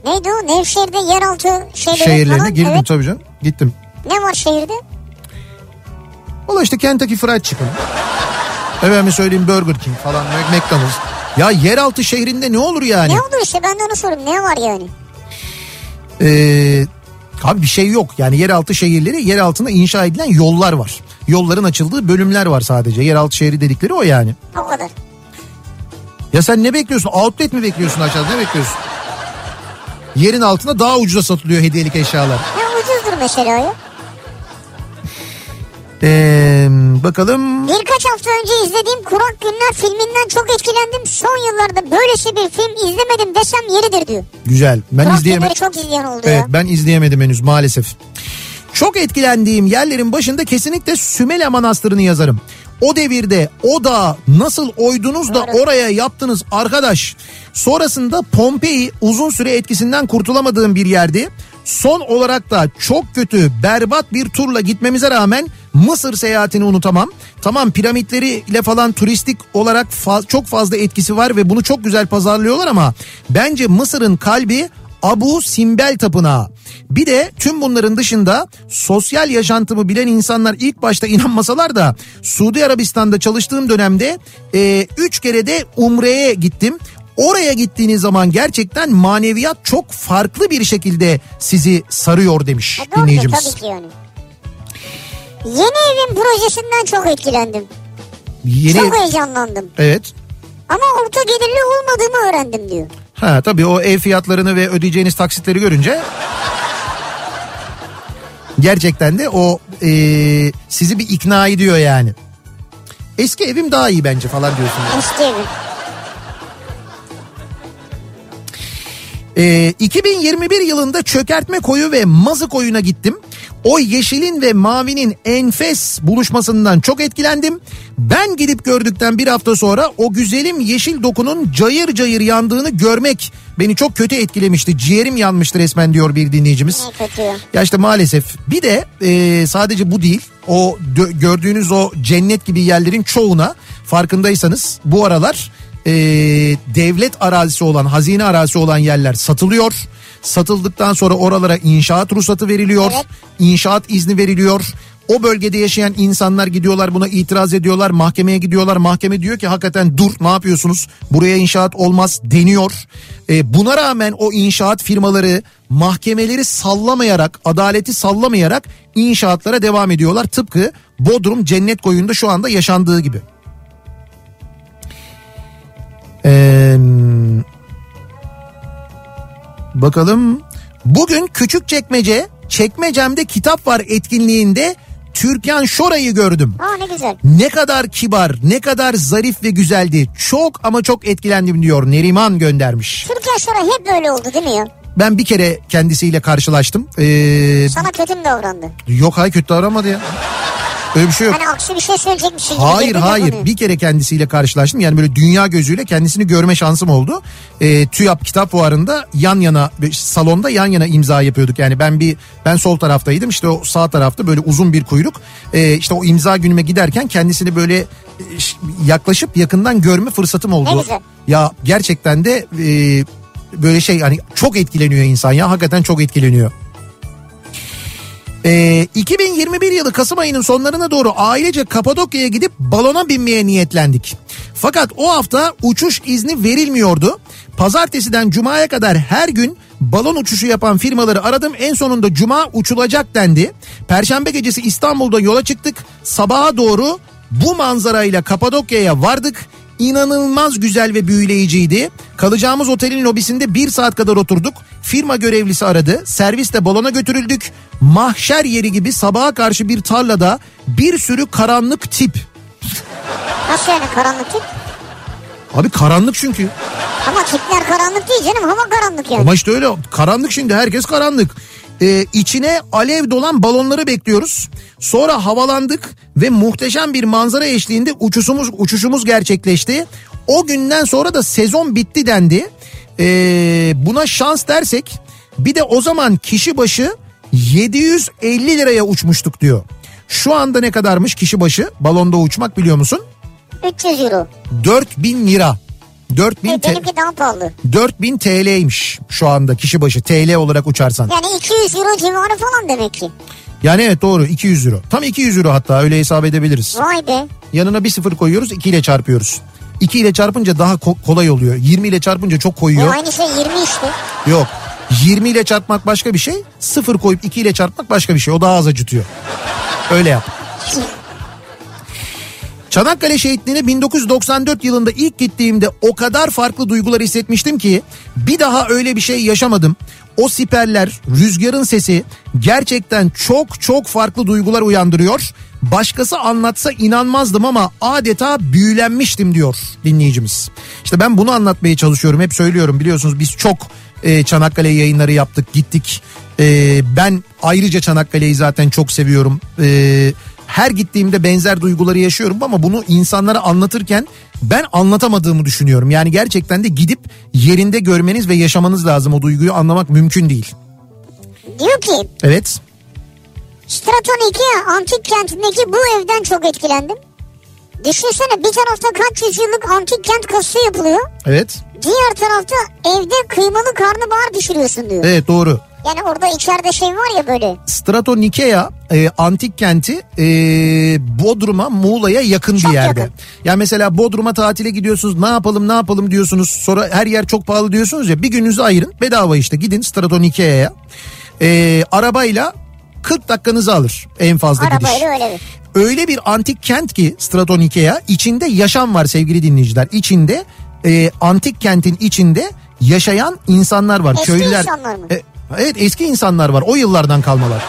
Neydi o? Nevşehir'de yeraltı şeyleri Şehirlerine falan. girdim Evet. tabii canım. Gittim. Ne var şehirde? Valla işte Kentucky Fried Chicken. Efendim söyleyeyim Burger King falan McDonald's. Ya yeraltı şehrinde ne olur yani? Ne oldu işte ben de onu soruyorum. Ne var yani? Ee, abi bir şey yok. Yani yeraltı şehirleri yer altında inşa edilen yollar var. Yolların açıldığı bölümler var sadece. Yeraltı şehri dedikleri o yani. O kadar. Ya sen ne bekliyorsun? Outlet mi bekliyorsun aşağıda? Ne bekliyorsun? Yerin altında daha ucuza satılıyor hediyelik eşyalar. Ne ucuzdur mesela ya. Ee, bakalım. Birkaç hafta önce izlediğim Kurak Günler filminden çok etkilendim. Son yıllarda böylesi bir film izlemedim desem yeridir diyor. Güzel. Ben Kurak izleyemedim. Çok izleyen oldu Evet ya. ben izleyemedim henüz maalesef. Çok etkilendiğim yerlerin başında kesinlikle Sümele Manastırı'nı yazarım. O devirde o dağı nasıl oydunuz da Doğru. oraya yaptınız arkadaş. Sonrasında Pompei uzun süre etkisinden kurtulamadığım bir yerdi. Son olarak da çok kötü berbat bir turla gitmemize rağmen Mısır seyahatini unutamam. Tamam piramitleriyle falan turistik olarak fa- çok fazla etkisi var ve bunu çok güzel pazarlıyorlar ama bence Mısır'ın kalbi Abu Simbel Tapınağı. Bir de tüm bunların dışında sosyal yaşantımı bilen insanlar ilk başta (laughs) inanmasalar da Suudi Arabistan'da çalıştığım dönemde 3 kere de Umre'ye gittim. Oraya gittiğiniz zaman gerçekten maneviyat çok farklı bir şekilde sizi sarıyor demiş doğrudur dinleyicimiz. tabii ki yani. Yeni evin projesinden çok etkilendim. Yeni Çok heyecanlandım. Evet. Ama orta gelirli olmadığımı öğrendim diyor. Ha tabii o ev fiyatlarını ve ödeyeceğiniz taksitleri görünce gerçekten de o e, sizi bir ikna ediyor yani. Eski evim daha iyi bence falan diyorsun. Eski evim. Ee, 2021 yılında çökertme koyu ve mazı koyuna gittim. O yeşilin ve mavinin enfes buluşmasından çok etkilendim. Ben gidip gördükten bir hafta sonra o güzelim yeşil dokunun cayır cayır yandığını görmek beni çok kötü etkilemişti. Ciğerim yanmıştı resmen diyor bir dinleyicimiz. Ne kötü. Ya işte maalesef bir de e, sadece bu değil o dö- gördüğünüz o cennet gibi yerlerin çoğuna farkındaysanız bu aralar e, devlet arazisi olan hazine arazisi olan yerler satılıyor. Satıldıktan sonra oralara inşaat ruhsatı veriliyor. Evet. İnşaat izni veriliyor. O bölgede yaşayan insanlar gidiyorlar buna itiraz ediyorlar. Mahkemeye gidiyorlar. Mahkeme diyor ki hakikaten dur ne yapıyorsunuz? Buraya inşaat olmaz deniyor. E, buna rağmen o inşaat firmaları mahkemeleri sallamayarak, adaleti sallamayarak inşaatlara devam ediyorlar. Tıpkı Bodrum Cennet Koyu'nda şu anda yaşandığı gibi. Eee Bakalım. Bugün küçük çekmece, çekmecemde kitap var etkinliğinde Türkan Şoray'ı gördüm. Aa ne güzel. Ne kadar kibar, ne kadar zarif ve güzeldi. Çok ama çok etkilendim diyor Neriman göndermiş. Türkiye sonra hep böyle oldu değil mi ya? Ben bir kere kendisiyle karşılaştım. Ee, Sana kötü mü davrandı? yok hayır kötü davranmadı ya. Öyle bir şey yok. Hani aksi bir şey söyleyecekmişsin Hayır hayır konuya. bir kere kendisiyle karşılaştım yani böyle dünya gözüyle kendisini görme şansım oldu. E, TÜYAP kitap fuarında yan yana salonda yan yana imza yapıyorduk yani ben bir ben sol taraftaydım işte o sağ tarafta böyle uzun bir kuyruk e, işte o imza günüme giderken kendisini böyle e, yaklaşıp yakından görme fırsatım oldu. Ne güzel. Ya gerçekten de e, böyle şey hani çok etkileniyor insan ya hakikaten çok etkileniyor. Ee, 2021 yılı Kasım ayının sonlarına doğru ailece Kapadokya'ya gidip balona binmeye niyetlendik. Fakat o hafta uçuş izni verilmiyordu. Pazartesiden cumaya kadar her gün balon uçuşu yapan firmaları aradım. En sonunda cuma uçulacak dendi. Perşembe gecesi İstanbul'da yola çıktık. Sabaha doğru bu manzarayla Kapadokya'ya vardık. İnanılmaz güzel ve büyüleyiciydi. Kalacağımız otelin lobisinde bir saat kadar oturduk. Firma görevlisi aradı. Servisle balona götürüldük. Mahşer yeri gibi sabaha karşı bir tarlada bir sürü karanlık tip. Nasıl yani karanlık tip? Abi karanlık çünkü. Ama tipler karanlık değil canım hava karanlık yani. Ama işte öyle karanlık şimdi herkes karanlık. Ee, içine alev dolan balonları bekliyoruz. Sonra havalandık ve muhteşem bir manzara eşliğinde uçuşumuz uçuşumuz gerçekleşti. O günden sonra da sezon bitti dendi. Ee, buna şans dersek bir de o zaman kişi başı 750 liraya uçmuştuk diyor. Şu anda ne kadarmış kişi başı balonda uçmak biliyor musun? 300 euro. 4000 lira. 4000 E, te- benimki daha pahalı. 4000 TL'ymiş şu anda kişi başı TL olarak uçarsan. Yani 200 euro civarı falan demek ki. Yani evet doğru 200 euro. Tam 200 euro hatta öyle hesap edebiliriz. Vay be. Yanına bir sıfır koyuyoruz 2 ile çarpıyoruz. 2 ile çarpınca daha ko- kolay oluyor. 20 ile çarpınca çok koyuyor. aynı şey 20 işte. Yok. 20 ile çarpmak başka bir şey. Sıfır koyup 2 ile çarpmak başka bir şey. O daha az acıtıyor. Öyle yap. (laughs) Çanakkale şehitliğine 1994 yılında ilk gittiğimde o kadar farklı duygular hissetmiştim ki bir daha öyle bir şey yaşamadım. O siperler, rüzgarın sesi gerçekten çok çok farklı duygular uyandırıyor. Başkası anlatsa inanmazdım ama adeta büyülenmiştim diyor dinleyicimiz. İşte ben bunu anlatmaya çalışıyorum. Hep söylüyorum biliyorsunuz biz çok e, Çanakkale yayınları yaptık, gittik. E, ben ayrıca Çanakkale'yi zaten çok seviyorum. E, her gittiğimde benzer duyguları yaşıyorum ama bunu insanlara anlatırken ben anlatamadığımı düşünüyorum. Yani gerçekten de gidip yerinde görmeniz ve yaşamanız lazım. O duyguyu anlamak mümkün değil. Diyor ki Evet. Straton 2 antik kentindeki bu evden çok etkilendim. Düşünsene bir tarafta kaç yüzyıllık antik kent kasası yapılıyor. Evet. Diğer tarafta evde kıymalı karnabahar pişiriyorsun diyor. Evet doğru. Yani orada içeride şey var ya böyle. Strato Nikea e, antik kenti e, Bodrum'a Muğla'ya yakın Çok bir yerde. yakın. Ya mesela Bodrum'a tatile gidiyorsunuz ne yapalım ne yapalım diyorsunuz sonra her yer çok pahalı diyorsunuz ya bir gününüzü ayırın bedava işte gidin Strato Nikea'ya e, arabayla 40 dakikanızı alır en fazla gidiş. Arabayla öyle bir. Öyle bir antik kent ki Stratonikea içinde yaşam var sevgili dinleyiciler. İçinde e, antik kentin içinde yaşayan insanlar var. Eski Köylüler. insanlar mı? E, evet eski insanlar var o yıllardan kalmalar.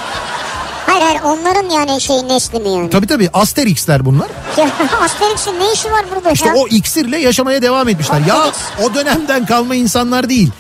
Hayır hayır onların yani şey nesli mi yani? Tabii tabii Asterix'ler bunlar. (laughs) Ya Asterix'in ne işi var burada İşte ya? o iksirle yaşamaya devam etmişler. Ya o dönemden kalma insanlar değil.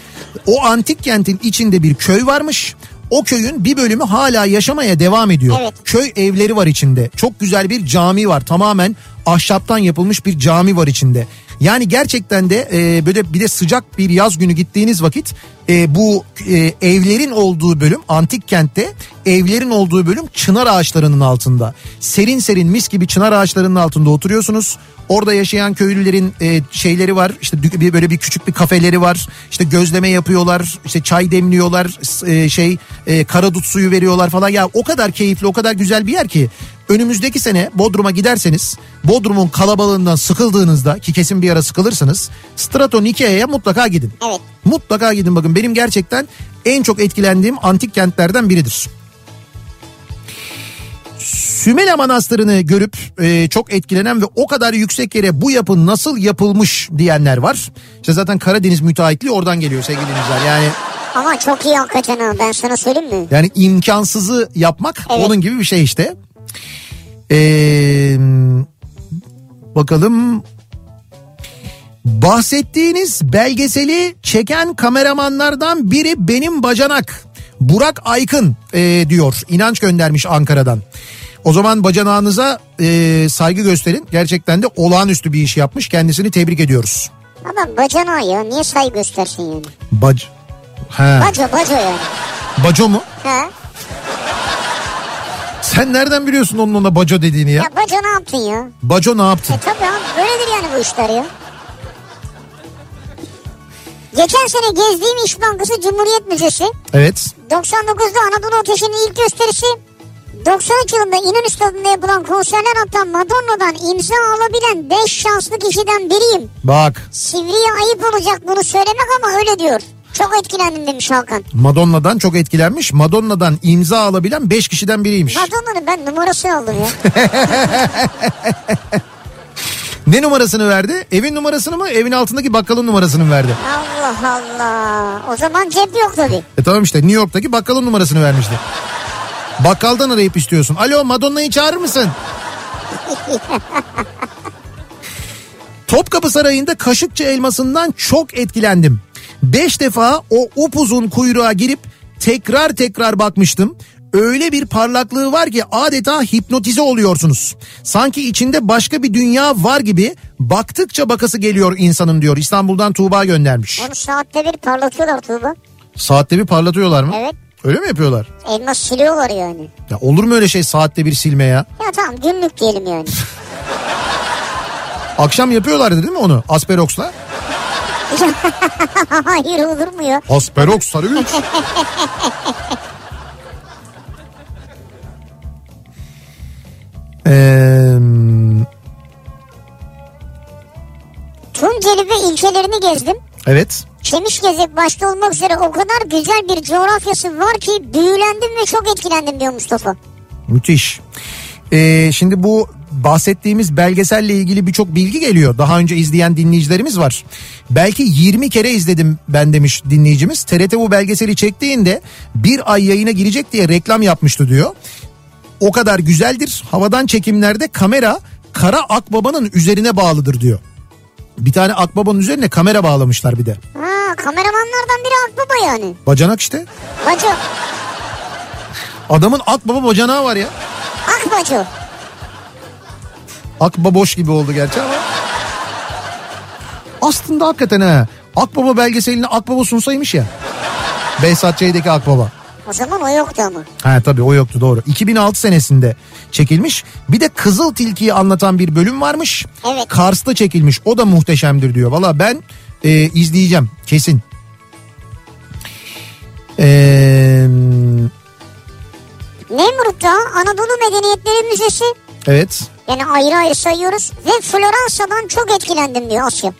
O antik kentin içinde bir köy varmış. O köyün bir bölümü hala yaşamaya devam ediyor. Evet. Köy evleri var içinde. Çok güzel bir cami var. Tamamen ahşaptan yapılmış bir cami var içinde. Yani gerçekten de e, böyle bir de sıcak bir yaz günü gittiğiniz vakit e, bu e, evlerin olduğu bölüm antik kentte evlerin olduğu bölüm çınar ağaçlarının altında. Serin serin mis gibi çınar ağaçlarının altında oturuyorsunuz. Orada yaşayan köylülerin e, şeyleri var. İşte bir böyle bir küçük bir kafeleri var. İşte gözleme yapıyorlar. işte çay demliyorlar. e, şey e, karadut suyu veriyorlar falan. Ya o kadar keyifli, o kadar güzel bir yer ki önümüzdeki sene Bodrum'a giderseniz Bodrum'un kalabalığından sıkıldığınızda ki kesin bir ara sıkılırsınız Strato Nikea'ya mutlaka gidin. Evet. Mutlaka gidin bakın benim gerçekten en çok etkilendiğim antik kentlerden biridir. Sümele Manastırı'nı görüp e, çok etkilenen ve o kadar yüksek yere bu yapı nasıl yapılmış diyenler var. İşte zaten Karadeniz müteahhitliği oradan geliyor sevgili dinleyiciler. Yani Ama çok iyi hakikaten ha ben sana söyleyeyim mi? yani imkansızı yapmak Evet. onun gibi bir şey işte. Ee, bakalım. Bahsettiğiniz belgeseli çeken kameramanlardan biri benim bacanak. Burak Aykın ee, diyor. İnanç göndermiş Ankara'dan. O zaman bacanağınıza ee, saygı gösterin. Gerçekten de olağanüstü bir iş yapmış. Kendisini tebrik ediyoruz. Ama bacana ya niye saygı göstersin yani? Bac... Ha. Baco baco yani. Baco mu? Ha? Sen nereden biliyorsun onun ona baco dediğini ya? Ya baco ne yaptın ya? Baco ne yaptı? E tabii abi böyledir yani bu işler ya. Geçen sene gezdiğim İş Bankası Cumhuriyet Müzesi Evet. 99'da Anadolu Ateşi'nin ilk gösterisi 93 yılında İnönü Stadı'nda yapılan konserler hatta Madonna'dan imza alabilen 5 şanslı kişiden biriyim. Bak Sivriye ayıp olacak bunu söylemek ama öyle diyor. Çok etkilendim demiş Hakan. Madonna'dan çok etkilenmiş. Madonna'dan imza alabilen 5 kişiden biriymiş. Madonna'nın ben numarasını aldım ya. (laughs) Ne numarasını verdi? Evin numarasını mı? Evin altındaki bakkalın numarasını mı verdi? Allah Allah. O zaman cep yok tabii. E tamam işte New York'taki bakkalın numarasını vermişti. Bakkaldan arayıp istiyorsun. Alo Madonna'yı çağırır mısın? (laughs) Topkapı Sarayı'nda Kaşıkçı elmasından çok etkilendim. Beş defa o upuzun kuyruğa girip tekrar tekrar bakmıştım. Öyle bir parlaklığı var ki adeta hipnotize oluyorsunuz. Sanki içinde başka bir dünya var gibi baktıkça bakası geliyor insanın diyor. İstanbul'dan Tuğba göndermiş. Onu saatte bir parlatıyorlar Tuğba. Saatte bir parlatıyorlar mı? Evet. Öyle mi yapıyorlar? Elmas siliyorlar yani. Ya olur mu öyle şey saatte bir silme ya? Ya tamam günlük diyelim yani. (laughs) Akşam yapıyorlardı değil mi onu Asperox'la? (laughs) Hayır olur mu ya? Asperox sarı güç. Eee, Tunceli ve ilçelerini gezdim. evet. Çemişgezek başta olmak üzere o kadar güzel bir coğrafyası var ki büyülendim ve çok etkilendim diyor Mustafa. Müthiş. Ee, şimdi bu bahsettiğimiz belgeselle ilgili birçok bilgi geliyor. Daha önce izleyen dinleyicilerimiz var. Belki 20 kere izledim ben demiş dinleyicimiz. TRT bu belgeseli çektiğinde bir ay yayına girecek diye reklam yapmıştı diyor. O kadar güzeldir. Havadan çekimlerde kamera kara akbabanın üzerine bağlıdır diyor. Bir tane akbabanın üzerine kamera bağlamışlar bir de. Ha kameramanlardan biri Akbaba yani. Bacanak işte. Baco. Adamın akbaba bacanağı var ya. Akbaco. Akbaboş gibi oldu gerçi ama. Aslında hakikaten ha. Akbaba belgeselini Akbaba sunsaymış ya. Behzat Ç'deki Akbaba. O zaman o yoktu ama. Ha tabii o yoktu doğru. 2006 senesinde çekilmiş. Bir de Kızıl Tilki'yi anlatan bir bölüm varmış. Evet. Kars'ta çekilmiş. O da muhteşemdir diyor. Valla ben e, izleyeceğim kesin. Eee, Nemrut'ta Anadolu Medeniyetleri Müzesi. evet. Yani ayrı ayrı sayıyoruz. Ve Floransa'dan çok etkilendim diyor Asya.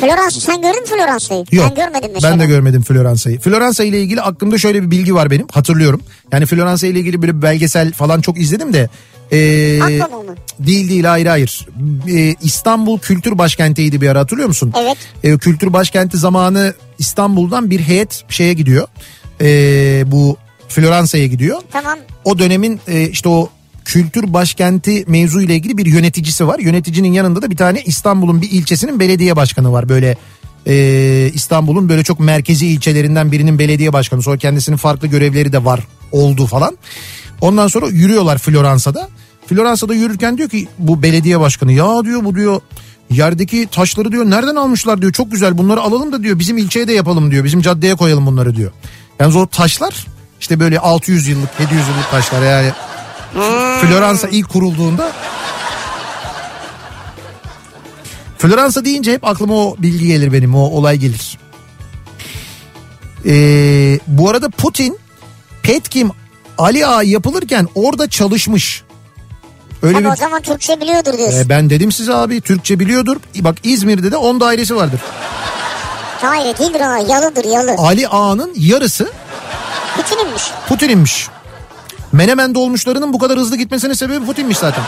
Florans sen gördün mü Floransa'yı? Yok. Ben görmedim mesela. Ben de görmedim Floransa'yı. Floransa ile ilgili aklımda şöyle bir bilgi var benim. Hatırlıyorum. Yani Floransa ile ilgili böyle bir belgesel falan çok izledim de. Ee, mı? Değil değil hayır hayır. Ee, İstanbul Kültür Başkenti'ydi bir ara hatırlıyor musun? Evet. Ee, kültür Başkenti zamanı İstanbul'dan bir heyet şeye gidiyor. Ee, bu Floransa'ya gidiyor. Tamam. O dönemin e, işte o kültür başkenti mevzu ile ilgili bir yöneticisi var. Yöneticinin yanında da bir tane İstanbul'un bir ilçesinin belediye başkanı var. Böyle e, İstanbul'un böyle çok merkezi ilçelerinden birinin belediye başkanı. Sonra kendisinin farklı görevleri de var oldu falan. Ondan sonra yürüyorlar Floransa'da. Floransa'da yürürken diyor ki bu belediye başkanı ya diyor bu diyor yerdeki taşları diyor nereden almışlar diyor çok güzel bunları alalım da diyor bizim ilçeye de yapalım diyor bizim caddeye koyalım bunları diyor. Yalnız o taşlar işte böyle 600 yıllık 700 yıllık taşlar yani Floransa ilk kurulduğunda Floransa deyince hep aklıma o bilgi gelir benim o olay gelir. Ee, bu arada Putin Petkim Ali Ağa yapılırken orada çalışmış. Öyle Tabii bir o zaman Türkçe biliyordur diyorsun. Ee, ben dedim size abi Türkçe biliyordur. Bak İzmir'de de 10 dairesi vardır. Hayır değildir o yalıdır yalı. Ali Ağa'nın yarısı Putin'inmiş. Putin'inmiş. Menemen dolmuşlarının bu kadar hızlı gitmesinin sebebi Putin'miş zaten.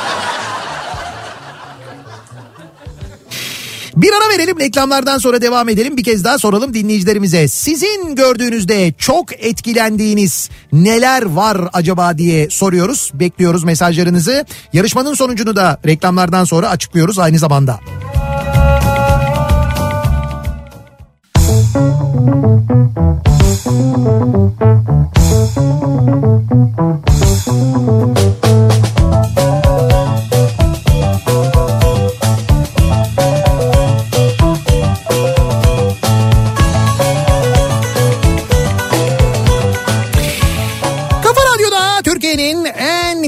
Bir ara verelim reklamlardan sonra devam edelim. Bir kez daha soralım dinleyicilerimize. Sizin gördüğünüzde çok etkilendiğiniz neler var acaba diye soruyoruz. Bekliyoruz mesajlarınızı. Yarışmanın sonucunu da reklamlardan sonra açıklıyoruz aynı zamanda. Kafa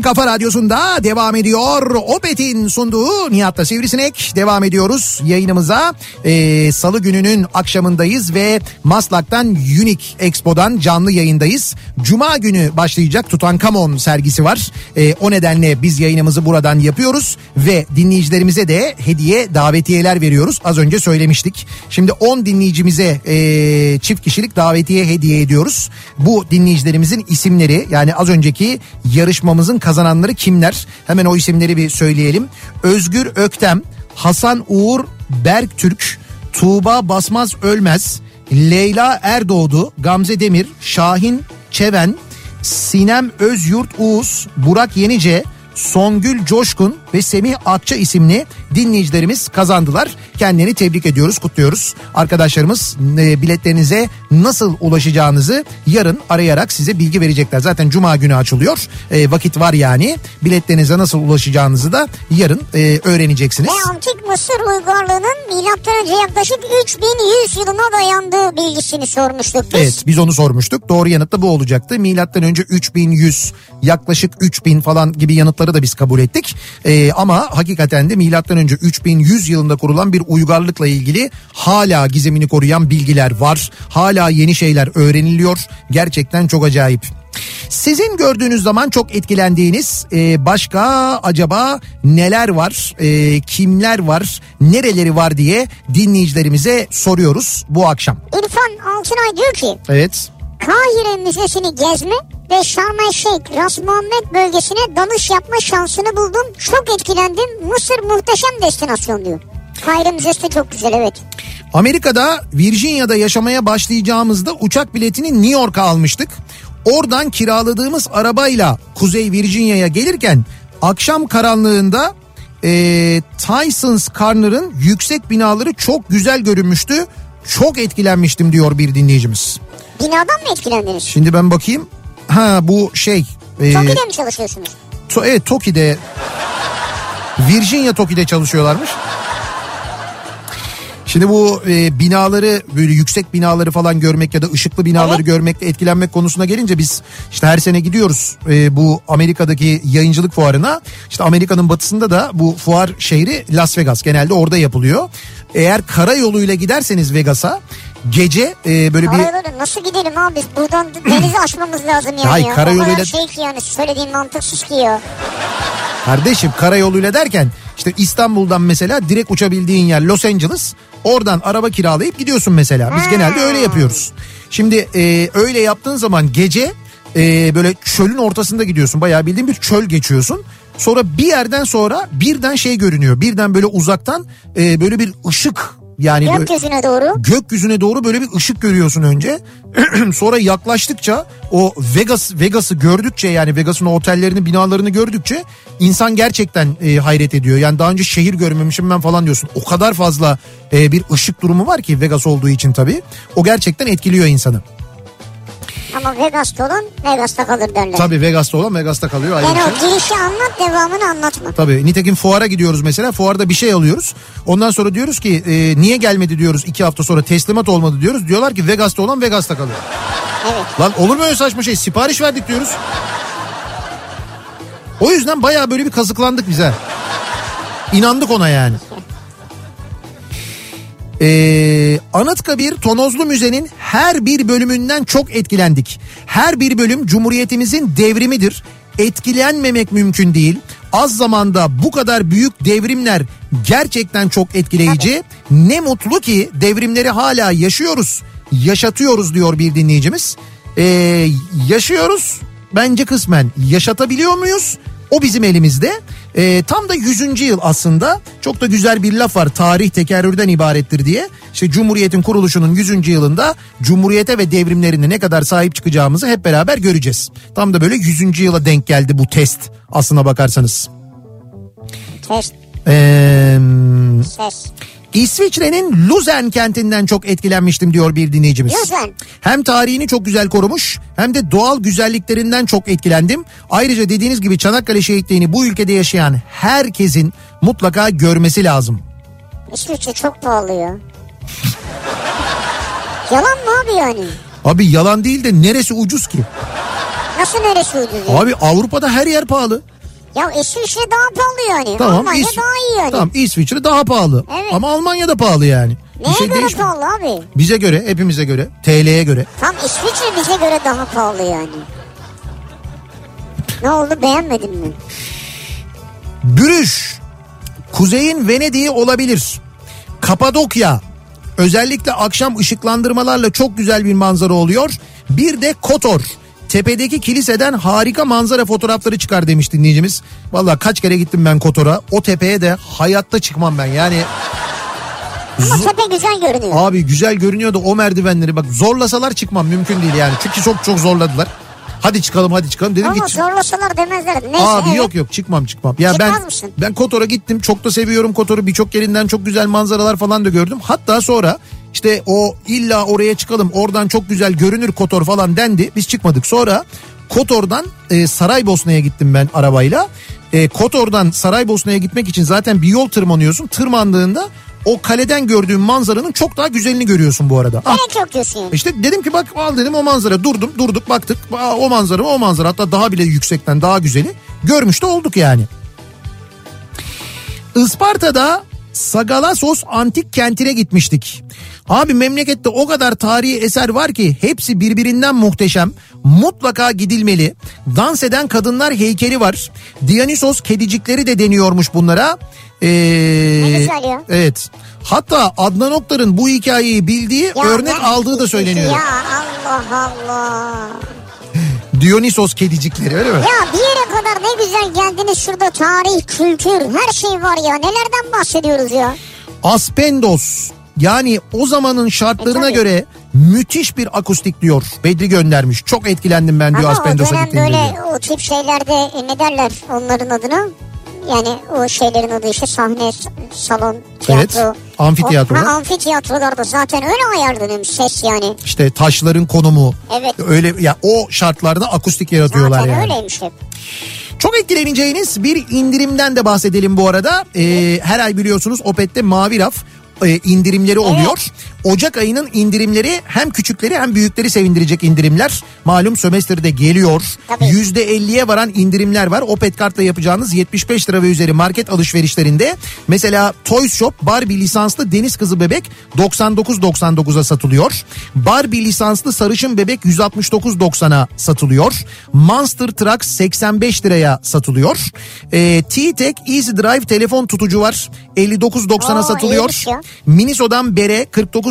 kafa radyosunda devam ediyor. Opet'in sunduğu Nihat'ta Sivrisinek devam ediyoruz yayınımıza. Ee, Salı gününün akşamındayız ve Maslak'tan Unique Expo'dan canlı yayındayız. Cuma günü başlayacak Tutankamon sergisi var. Ee, o nedenle biz yayınımızı buradan yapıyoruz ve dinleyicilerimize de hediye davetiyeler veriyoruz. Az önce söylemiştik. Şimdi 10 dinleyicimize e, çift kişilik davetiye hediye ediyoruz. Bu dinleyicilerimizin isimleri yani az önceki yarışmamızın kazananları kimler? Hemen o isimleri bir söyleyelim. Özgür Öktem, Hasan Uğur Berktürk, Tuğba Basmaz Ölmez, Leyla Erdoğdu, Gamze Demir, Şahin Çeven, Sinem Özyurt Uğuz, Burak Yenice, Songül Coşkun ve Semih Akça isimli dinleyicilerimiz kazandılar. Kendilerini tebrik ediyoruz, kutluyoruz. Arkadaşlarımız e, biletlerinize nasıl ulaşacağınızı yarın arayarak size bilgi verecekler. Zaten cuma günü açılıyor. E, vakit var yani. Biletlerinize nasıl ulaşacağınızı da yarın e, öğreneceksiniz. Ve antik Mısır uygarlığının milattan önce yaklaşık 3100 yılına dayandığı bilgisini sormuştuk biz. Evet biz onu sormuştuk. Doğru yanıt da bu olacaktı. Milattan önce 3100 yaklaşık 3000 falan gibi yanıtları da biz kabul ettik. Ee, ama hakikaten de milattan önce 3100 yılında kurulan bir uygarlıkla ilgili hala gizemini koruyan bilgiler var. Hala yeni şeyler öğreniliyor. Gerçekten çok acayip. Sizin gördüğünüz zaman çok etkilendiğiniz e, başka acaba neler var, e, kimler var, nereleri var diye dinleyicilerimize soruyoruz bu akşam. İrfan Altınay diyor ki Evet. Kahire Müzesi'ni gezme ve Şarm El Şeyh Ras Muhammed bölgesine dalış yapma şansını buldum. Çok etkilendim. Mısır muhteşem destinasyon diyor. Müzesi de çok güzel evet. Amerika'da Virginia'da yaşamaya başlayacağımızda uçak biletini New York'a almıştık. Oradan kiraladığımız arabayla Kuzey Virginia'ya gelirken akşam karanlığında e, Tyson's Corner'ın yüksek binaları çok güzel görünmüştü. Çok etkilenmiştim diyor bir dinleyicimiz. Binadan mı etkilendiniz? Şimdi ben bakayım. Ha bu şey. e, Toki'de mi çalışıyorsunuz? To- evet Toki'de Virginia Toki'de çalışıyorlarmış. Şimdi bu e, binaları böyle yüksek binaları falan görmek ya da ışıklı binaları Evet. görmekle etkilenmek konusuna gelince biz işte her sene gidiyoruz e, bu Amerika'daki yayıncılık fuarına. İşte Amerika'nın batısında da bu fuar şehri Las Vegas genelde orada yapılıyor. Eğer karayoluyla giderseniz Vegas'a gece e, böyle bir Karayoluyla nasıl gidelim abi biz buradan denizi (clears throat) aşmamız lazım yani. Hayır, ya. karayoluyla- şey ki yani söylediğin mantıksız ki ya. Kardeşim karayoluyla derken İşte İstanbul'dan mesela direkt uçabildiğin yer Los Angeles. Oradan araba kiralayıp gidiyorsun mesela. Biz Ha. genelde öyle yapıyoruz. Şimdi e, öyle yaptığın zaman gece e, böyle çölün ortasında gidiyorsun. Bayağı bildiğin bir çöl geçiyorsun. Sonra bir yerden sonra birden şey görünüyor. Birden böyle uzaktan e, böyle bir ışık yani Gökyüzüne doğru. gökyüzüne doğru böyle bir ışık görüyorsun önce. (clears throat) Sonra yaklaştıkça o Vegas Vegas'ı gördükçe yani Vegas'ın otellerini binalarını gördükçe insan gerçekten e, hayret ediyor. Yani daha önce şehir görmemişim ben falan diyorsun. O kadar fazla e, bir ışık durumu var ki Vegas olduğu için tabii. O gerçekten etkiliyor insanı. Ama Vegas'ta olan Vegas'ta kalır derler. Tabii Vegas'ta olan Vegas'ta kalıyor ayrı Yani bir şey. o girişi anlat devamını anlatma. Tabii nitekim fuara gidiyoruz mesela fuarda bir şey alıyoruz. Ondan sonra diyoruz ki e, niye gelmedi diyoruz iki hafta sonra teslimat olmadı diyoruz. Diyorlar ki Vegas'ta olan Vegas'ta kalıyor. Evet. Lan olur mu öyle saçma şey sipariş verdik diyoruz. O yüzden bayağı böyle bir kazıklandık bize. İnandık ona yani. Ee, Anıtkabir Tonozlu Müze'nin her bir bölümünden çok etkilendik. Her bir bölüm Cumhuriyetimizin devrimidir. Etkilenmemek mümkün değil. Az zamanda bu kadar büyük devrimler gerçekten çok etkileyici. Ne mutlu ki devrimleri hala yaşıyoruz. Yaşatıyoruz diyor bir dinleyicimiz. Ee, yaşıyoruz bence kısmen. Yaşatabiliyor muyuz? O bizim elimizde. Ee, tam da 100. yıl aslında çok da güzel bir laf var tarih tekerrürden ibarettir diye. İşte Cumhuriyet'in kuruluşunun 100. yılında Cumhuriyete ve devrimlerine ne kadar sahip çıkacağımızı hep beraber göreceğiz. Tam da böyle 100. yıla denk geldi bu test aslına bakarsanız. Test, Ee, ses. İsviçre'nin Luzern kentinden çok etkilenmiştim diyor bir dinleyicimiz. Luzern. Hem tarihini çok güzel korumuş hem de doğal güzelliklerinden çok etkilendim. Ayrıca dediğiniz gibi Çanakkale şehitliğini bu ülkede yaşayan herkesin mutlaka görmesi lazım. İsviçre çok pahalı ya. Yalan mı abi yani? Abi yalan değil de neresi ucuz ki? Nasıl neresi ucuz? Abi Avrupa'da her yer pahalı. Ya İsviçre daha pahalı yani. Tamam, Almanya İs- daha iyi yani. Tamam İsviçre daha pahalı. Evet. Ama Almanya da pahalı yani. Bir Neye şey göre değişmiyor. pahalı abi? Bize göre, hepimize göre, TL'ye göre. Tam İsviçre bize göre daha pahalı yani. Ne oldu beğenmedin mi? Bürüş, kuzeyin Venedik'i olabilir. Kapadokya, özellikle akşam ışıklandırmalarla çok güzel bir manzara oluyor. Bir de Kotor, tepedeki kiliseden harika manzara fotoğrafları çıkar demiş dinleyicimiz. Valla kaç kere gittim ben Kotor'a. O tepeye de hayatta çıkmam ben. Yani Ama tepe güzel görünüyor. abi güzel görünüyordu o merdivenleri. Bak zorlasalar çıkmam mümkün değil yani. Çünkü çok çok zorladılar. Hadi çıkalım hadi çıkalım dedim Ama git. zorlasalar demezler. Neyse Abi evet. yok yok çıkmam çıkmam. Ya Çıkmaz ben mısın? ben Kotor'a gittim. Çok da seviyorum Kotor'u. Birçok yerinden çok güzel manzaralar falan da gördüm. Hatta sonra işte o illa oraya çıkalım. Oradan çok güzel görünür Kotor falan dendi. Biz çıkmadık. Sonra Kotor'dan e, Saraybosna'ya gittim ben arabayla. E, Kotor'dan Saraybosna'ya gitmek için zaten bir yol tırmanıyorsun. Tırmandığında o kaleden gördüğün manzaranın çok daha güzelini görüyorsun bu arada. Ah, Gerek yok diyorsun işte dedim ki bak al dedim o manzara durdum durduk baktık Aa, o manzara o manzara hatta daha bile yüksekten daha güzeli görmüş de olduk yani. Isparta'da Sagalassos antik kentine gitmiştik. Abi memlekette o kadar tarihi eser var ki hepsi birbirinden muhteşem. Mutlaka gidilmeli. Dans eden kadınlar heykeli var. Dionysos kedicikleri de deniyormuş bunlara. Ee, Ne güzel ya. Evet. Hatta Adnan Oktar'ın bu hikayeyi bildiği Ya örnek ben- aldığı da söyleniyor. Ya Allah Allah. Dionysos kedicikleri öyle mi? Ya bir yere kadar ne güzel geldiniz şurada tarih, kültür her şey var ya. Nelerden bahsediyoruz ya? Aspendos yani o zamanın şartlarına E, göre müthiş bir akustik diyor. Bedri göndermiş. Çok etkilendim ben diyor Ama o Aspendos'a dönem gittiğimde. böyle diyor. o tip şeylerde e, ne derler onların adına? Yani o şeylerin adı işte sahne, salon, tiyatro. Evet, amfiteyatrolar. O, ha, amfiteyatrolarda zaten öyle ayarlanıyormuş ses yani. İşte taşların konumu. Evet. Öyle ya o şartlarda akustik yaratıyorlar Zaten yani. öyleymiş hep. Çok etkileneceğiniz bir indirimden de bahsedelim bu arada. Ee, her ay biliyorsunuz Opet'te mavi raf e, indirimleri oluyor. Ocak ayının indirimleri hem küçükleri hem büyükleri sevindirecek indirimler. Malum sömestrde geliyor. Tabii. %50'ye varan indirimler var. Opet kartla yapacağınız 75 lira ve üzeri market alışverişlerinde mesela Toys Shop Barbie lisanslı deniz kızı bebek 99.99'a satılıyor. Barbie lisanslı sarışın bebek 169.90'a satılıyor. Monster Truck 85 liraya satılıyor. Ee, T-Tech Easy Drive telefon tutucu var. 59.90'a Oo, satılıyor. ya. Miniso'dan Bere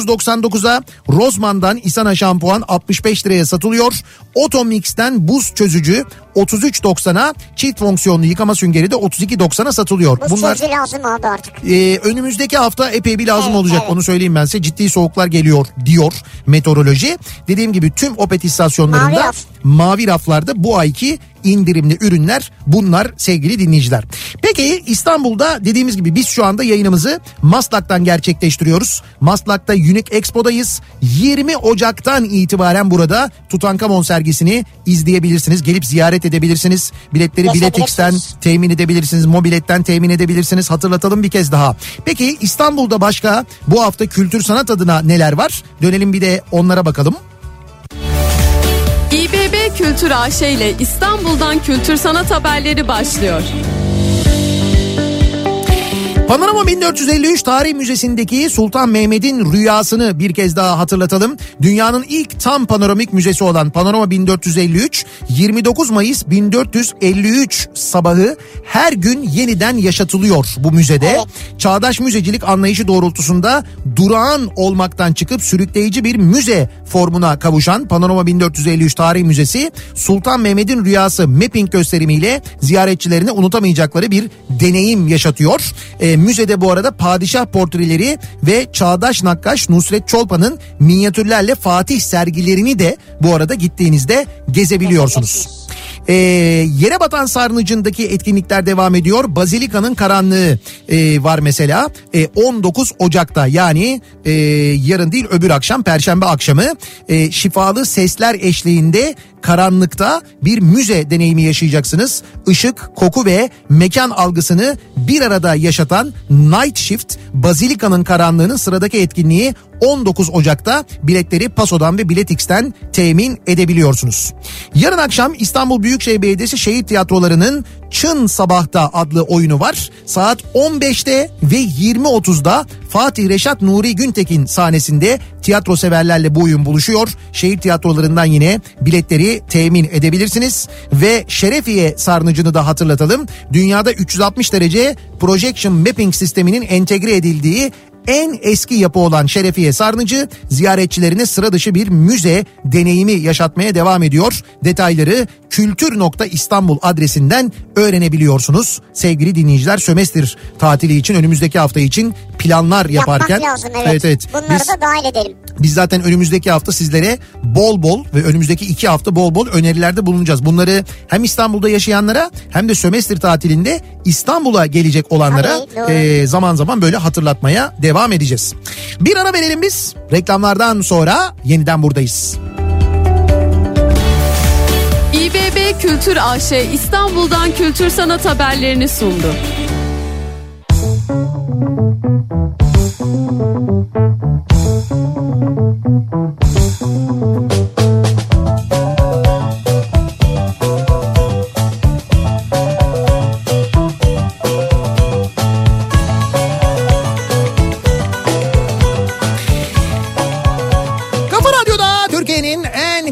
49.99'a, Rozman'dan Isana şampuan 65 liraya satılıyor. Otomix'ten buz çözücü 33.90'a, çift fonksiyonlu yıkama süngeri de 32.90'a satılıyor. Bu Bunlar lazım abi artık. e, önümüzdeki hafta epey bir lazım Evet, olacak. evet. Onu söyleyeyim ben size. Ciddi soğuklar geliyor diyor meteoroloji. Dediğim gibi tüm Opet istasyonlarında Mavi raf. mavi raflarda bu ayki indirimli ürünler bunlar sevgili dinleyiciler. Peki İstanbul'da dediğimiz gibi biz şu anda yayınımızı Maslak'tan gerçekleştiriyoruz. Maslak'ta Unique Expo'dayız. 20 Ocak'tan itibaren burada Tutankamon sergisini izleyebilirsiniz. Gelip ziyaret edebilirsiniz. Biletleri Biletix'ten temin edebilirsiniz. Mobiletten temin edebilirsiniz. Hatırlatalım bir kez daha. Peki İstanbul'da başka bu hafta kültür sanat adına neler var? Dönelim bir de onlara bakalım. İBB Kültür AŞ ile İstanbul'dan kültür sanat haberleri başlıyor. Panorama 1453 Tarih Müzesi'ndeki Sultan Mehmet'in rüyasını bir kez daha hatırlatalım. Dünyanın ilk tam panoramik müzesi olan Panorama 1453 29 Mayıs 1453 sabahı her gün yeniden yaşatılıyor bu müzede. Evet. Çağdaş müzecilik anlayışı doğrultusunda durağan olmaktan çıkıp sürükleyici bir müze formuna kavuşan Panorama 1453 Tarih Müzesi Sultan Mehmet'in rüyası mapping gösterimiyle ziyaretçilerine unutamayacakları bir deneyim yaşatıyor. E, müzede bu arada padişah portreleri ve çağdaş nakkaş Nusret Çolpan'ın minyatürlerle Fatih sergilerini de bu arada gittiğinizde gezebiliyorsunuz. E, yere batan sarnıcındaki etkinlikler devam ediyor. Bazilika'nın karanlığı e, var mesela. E, 19 Ocak'ta yani e, yarın değil öbür akşam Perşembe akşamı e, şifalı sesler eşliğinde karanlıkta bir müze deneyimi yaşayacaksınız. Işık, koku ve mekan algısını bir arada yaşatan Night Shift Bazilika'nın karanlığının sıradaki etkinliği 19 Ocak'ta biletleri Paso'dan ve Biletix'ten temin edebiliyorsunuz. Yarın akşam İstanbul Büyükşehir Belediyesi Şehit Tiyatroları'nın Çın Sabah'ta adlı oyunu var. Saat 15'te ve 20.30'da Fatih Reşat Nuri Güntekin sahnesinde tiyatro severlerle bu oyun buluşuyor. Şehir tiyatrolarından yine biletleri temin edebilirsiniz. Ve Şerefiye sarnıcını da hatırlatalım. Dünyada 360 derece projection mapping sisteminin entegre edildiği en eski yapı olan Şerefiye Sarnıcı ziyaretçilerine sıra dışı bir müze deneyimi yaşatmaya devam ediyor. Detayları kültür.istanbul adresinden öğrenebiliyorsunuz. Sevgili dinleyiciler sömestr tatili için önümüzdeki hafta için planlar yaparken. Yapmak lazım evet. Bunları Biz- da dahil edelim. biz zaten önümüzdeki hafta sizlere bol bol ve önümüzdeki iki hafta bol bol önerilerde bulunacağız. Bunları hem İstanbul'da yaşayanlara hem de sömestr tatilinde İstanbul'a gelecek olanlara Tabii, e, zaman zaman böyle hatırlatmaya devam edeceğiz. Bir ara verelim biz. Reklamlardan sonra yeniden buradayız. İBB Kültür AŞ İstanbul'dan kültür sanat haberlerini sundu. Kafa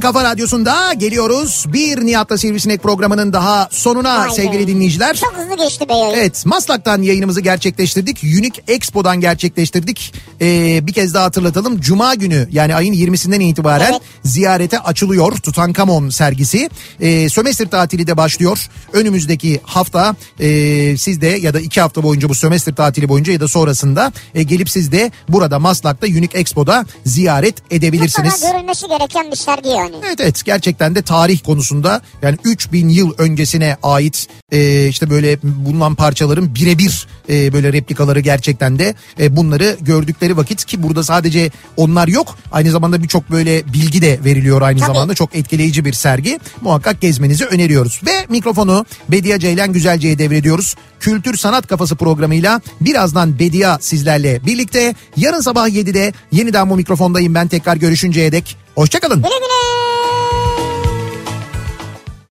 kafa radyosunda geliyoruz. Bir Nihat'la Sivrisinek programının daha sonuna be. sevgili dinleyiciler. Çok hızlı geçti be yayın. Evet Maslak'tan yayınımızı gerçekleştirdik. Unique Expo'dan gerçekleştirdik. Ee, bir kez daha hatırlatalım. Cuma günü yani ayın 20'sinden itibaren Evet. ziyarete açılıyor Tutankamon sergisi. Ee, sömestr tatili de başlıyor. Önümüzdeki hafta e, siz de ya da iki hafta boyunca bu sömestr tatili boyunca ya da sonrasında e, gelip siz de burada Maslak'ta Unique Expo'da ziyaret edebilirsiniz. Mutlaka görülmesi gereken bir sergi ya. Yani. Evet evet gerçekten de tarih konusunda yani 3000 yıl öncesine ait e, işte böyle bulunan parçaların birebir e, böyle replikaları gerçekten de e, bunları gördükleri vakit ki burada sadece onlar yok aynı zamanda birçok böyle bilgi de veriliyor aynı Tabii. zamanda çok etkileyici bir sergi muhakkak gezmenizi öneriyoruz ve mikrofonu Bediye Ceylan Güzelce'ye devrediyoruz. Kültür Sanat Kafası programıyla birazdan Bediye sizlerle birlikte yarın sabah 7'de yeniden bu mikrofondayım ben tekrar görüşünceye dek hoşçakalın. Güle güle.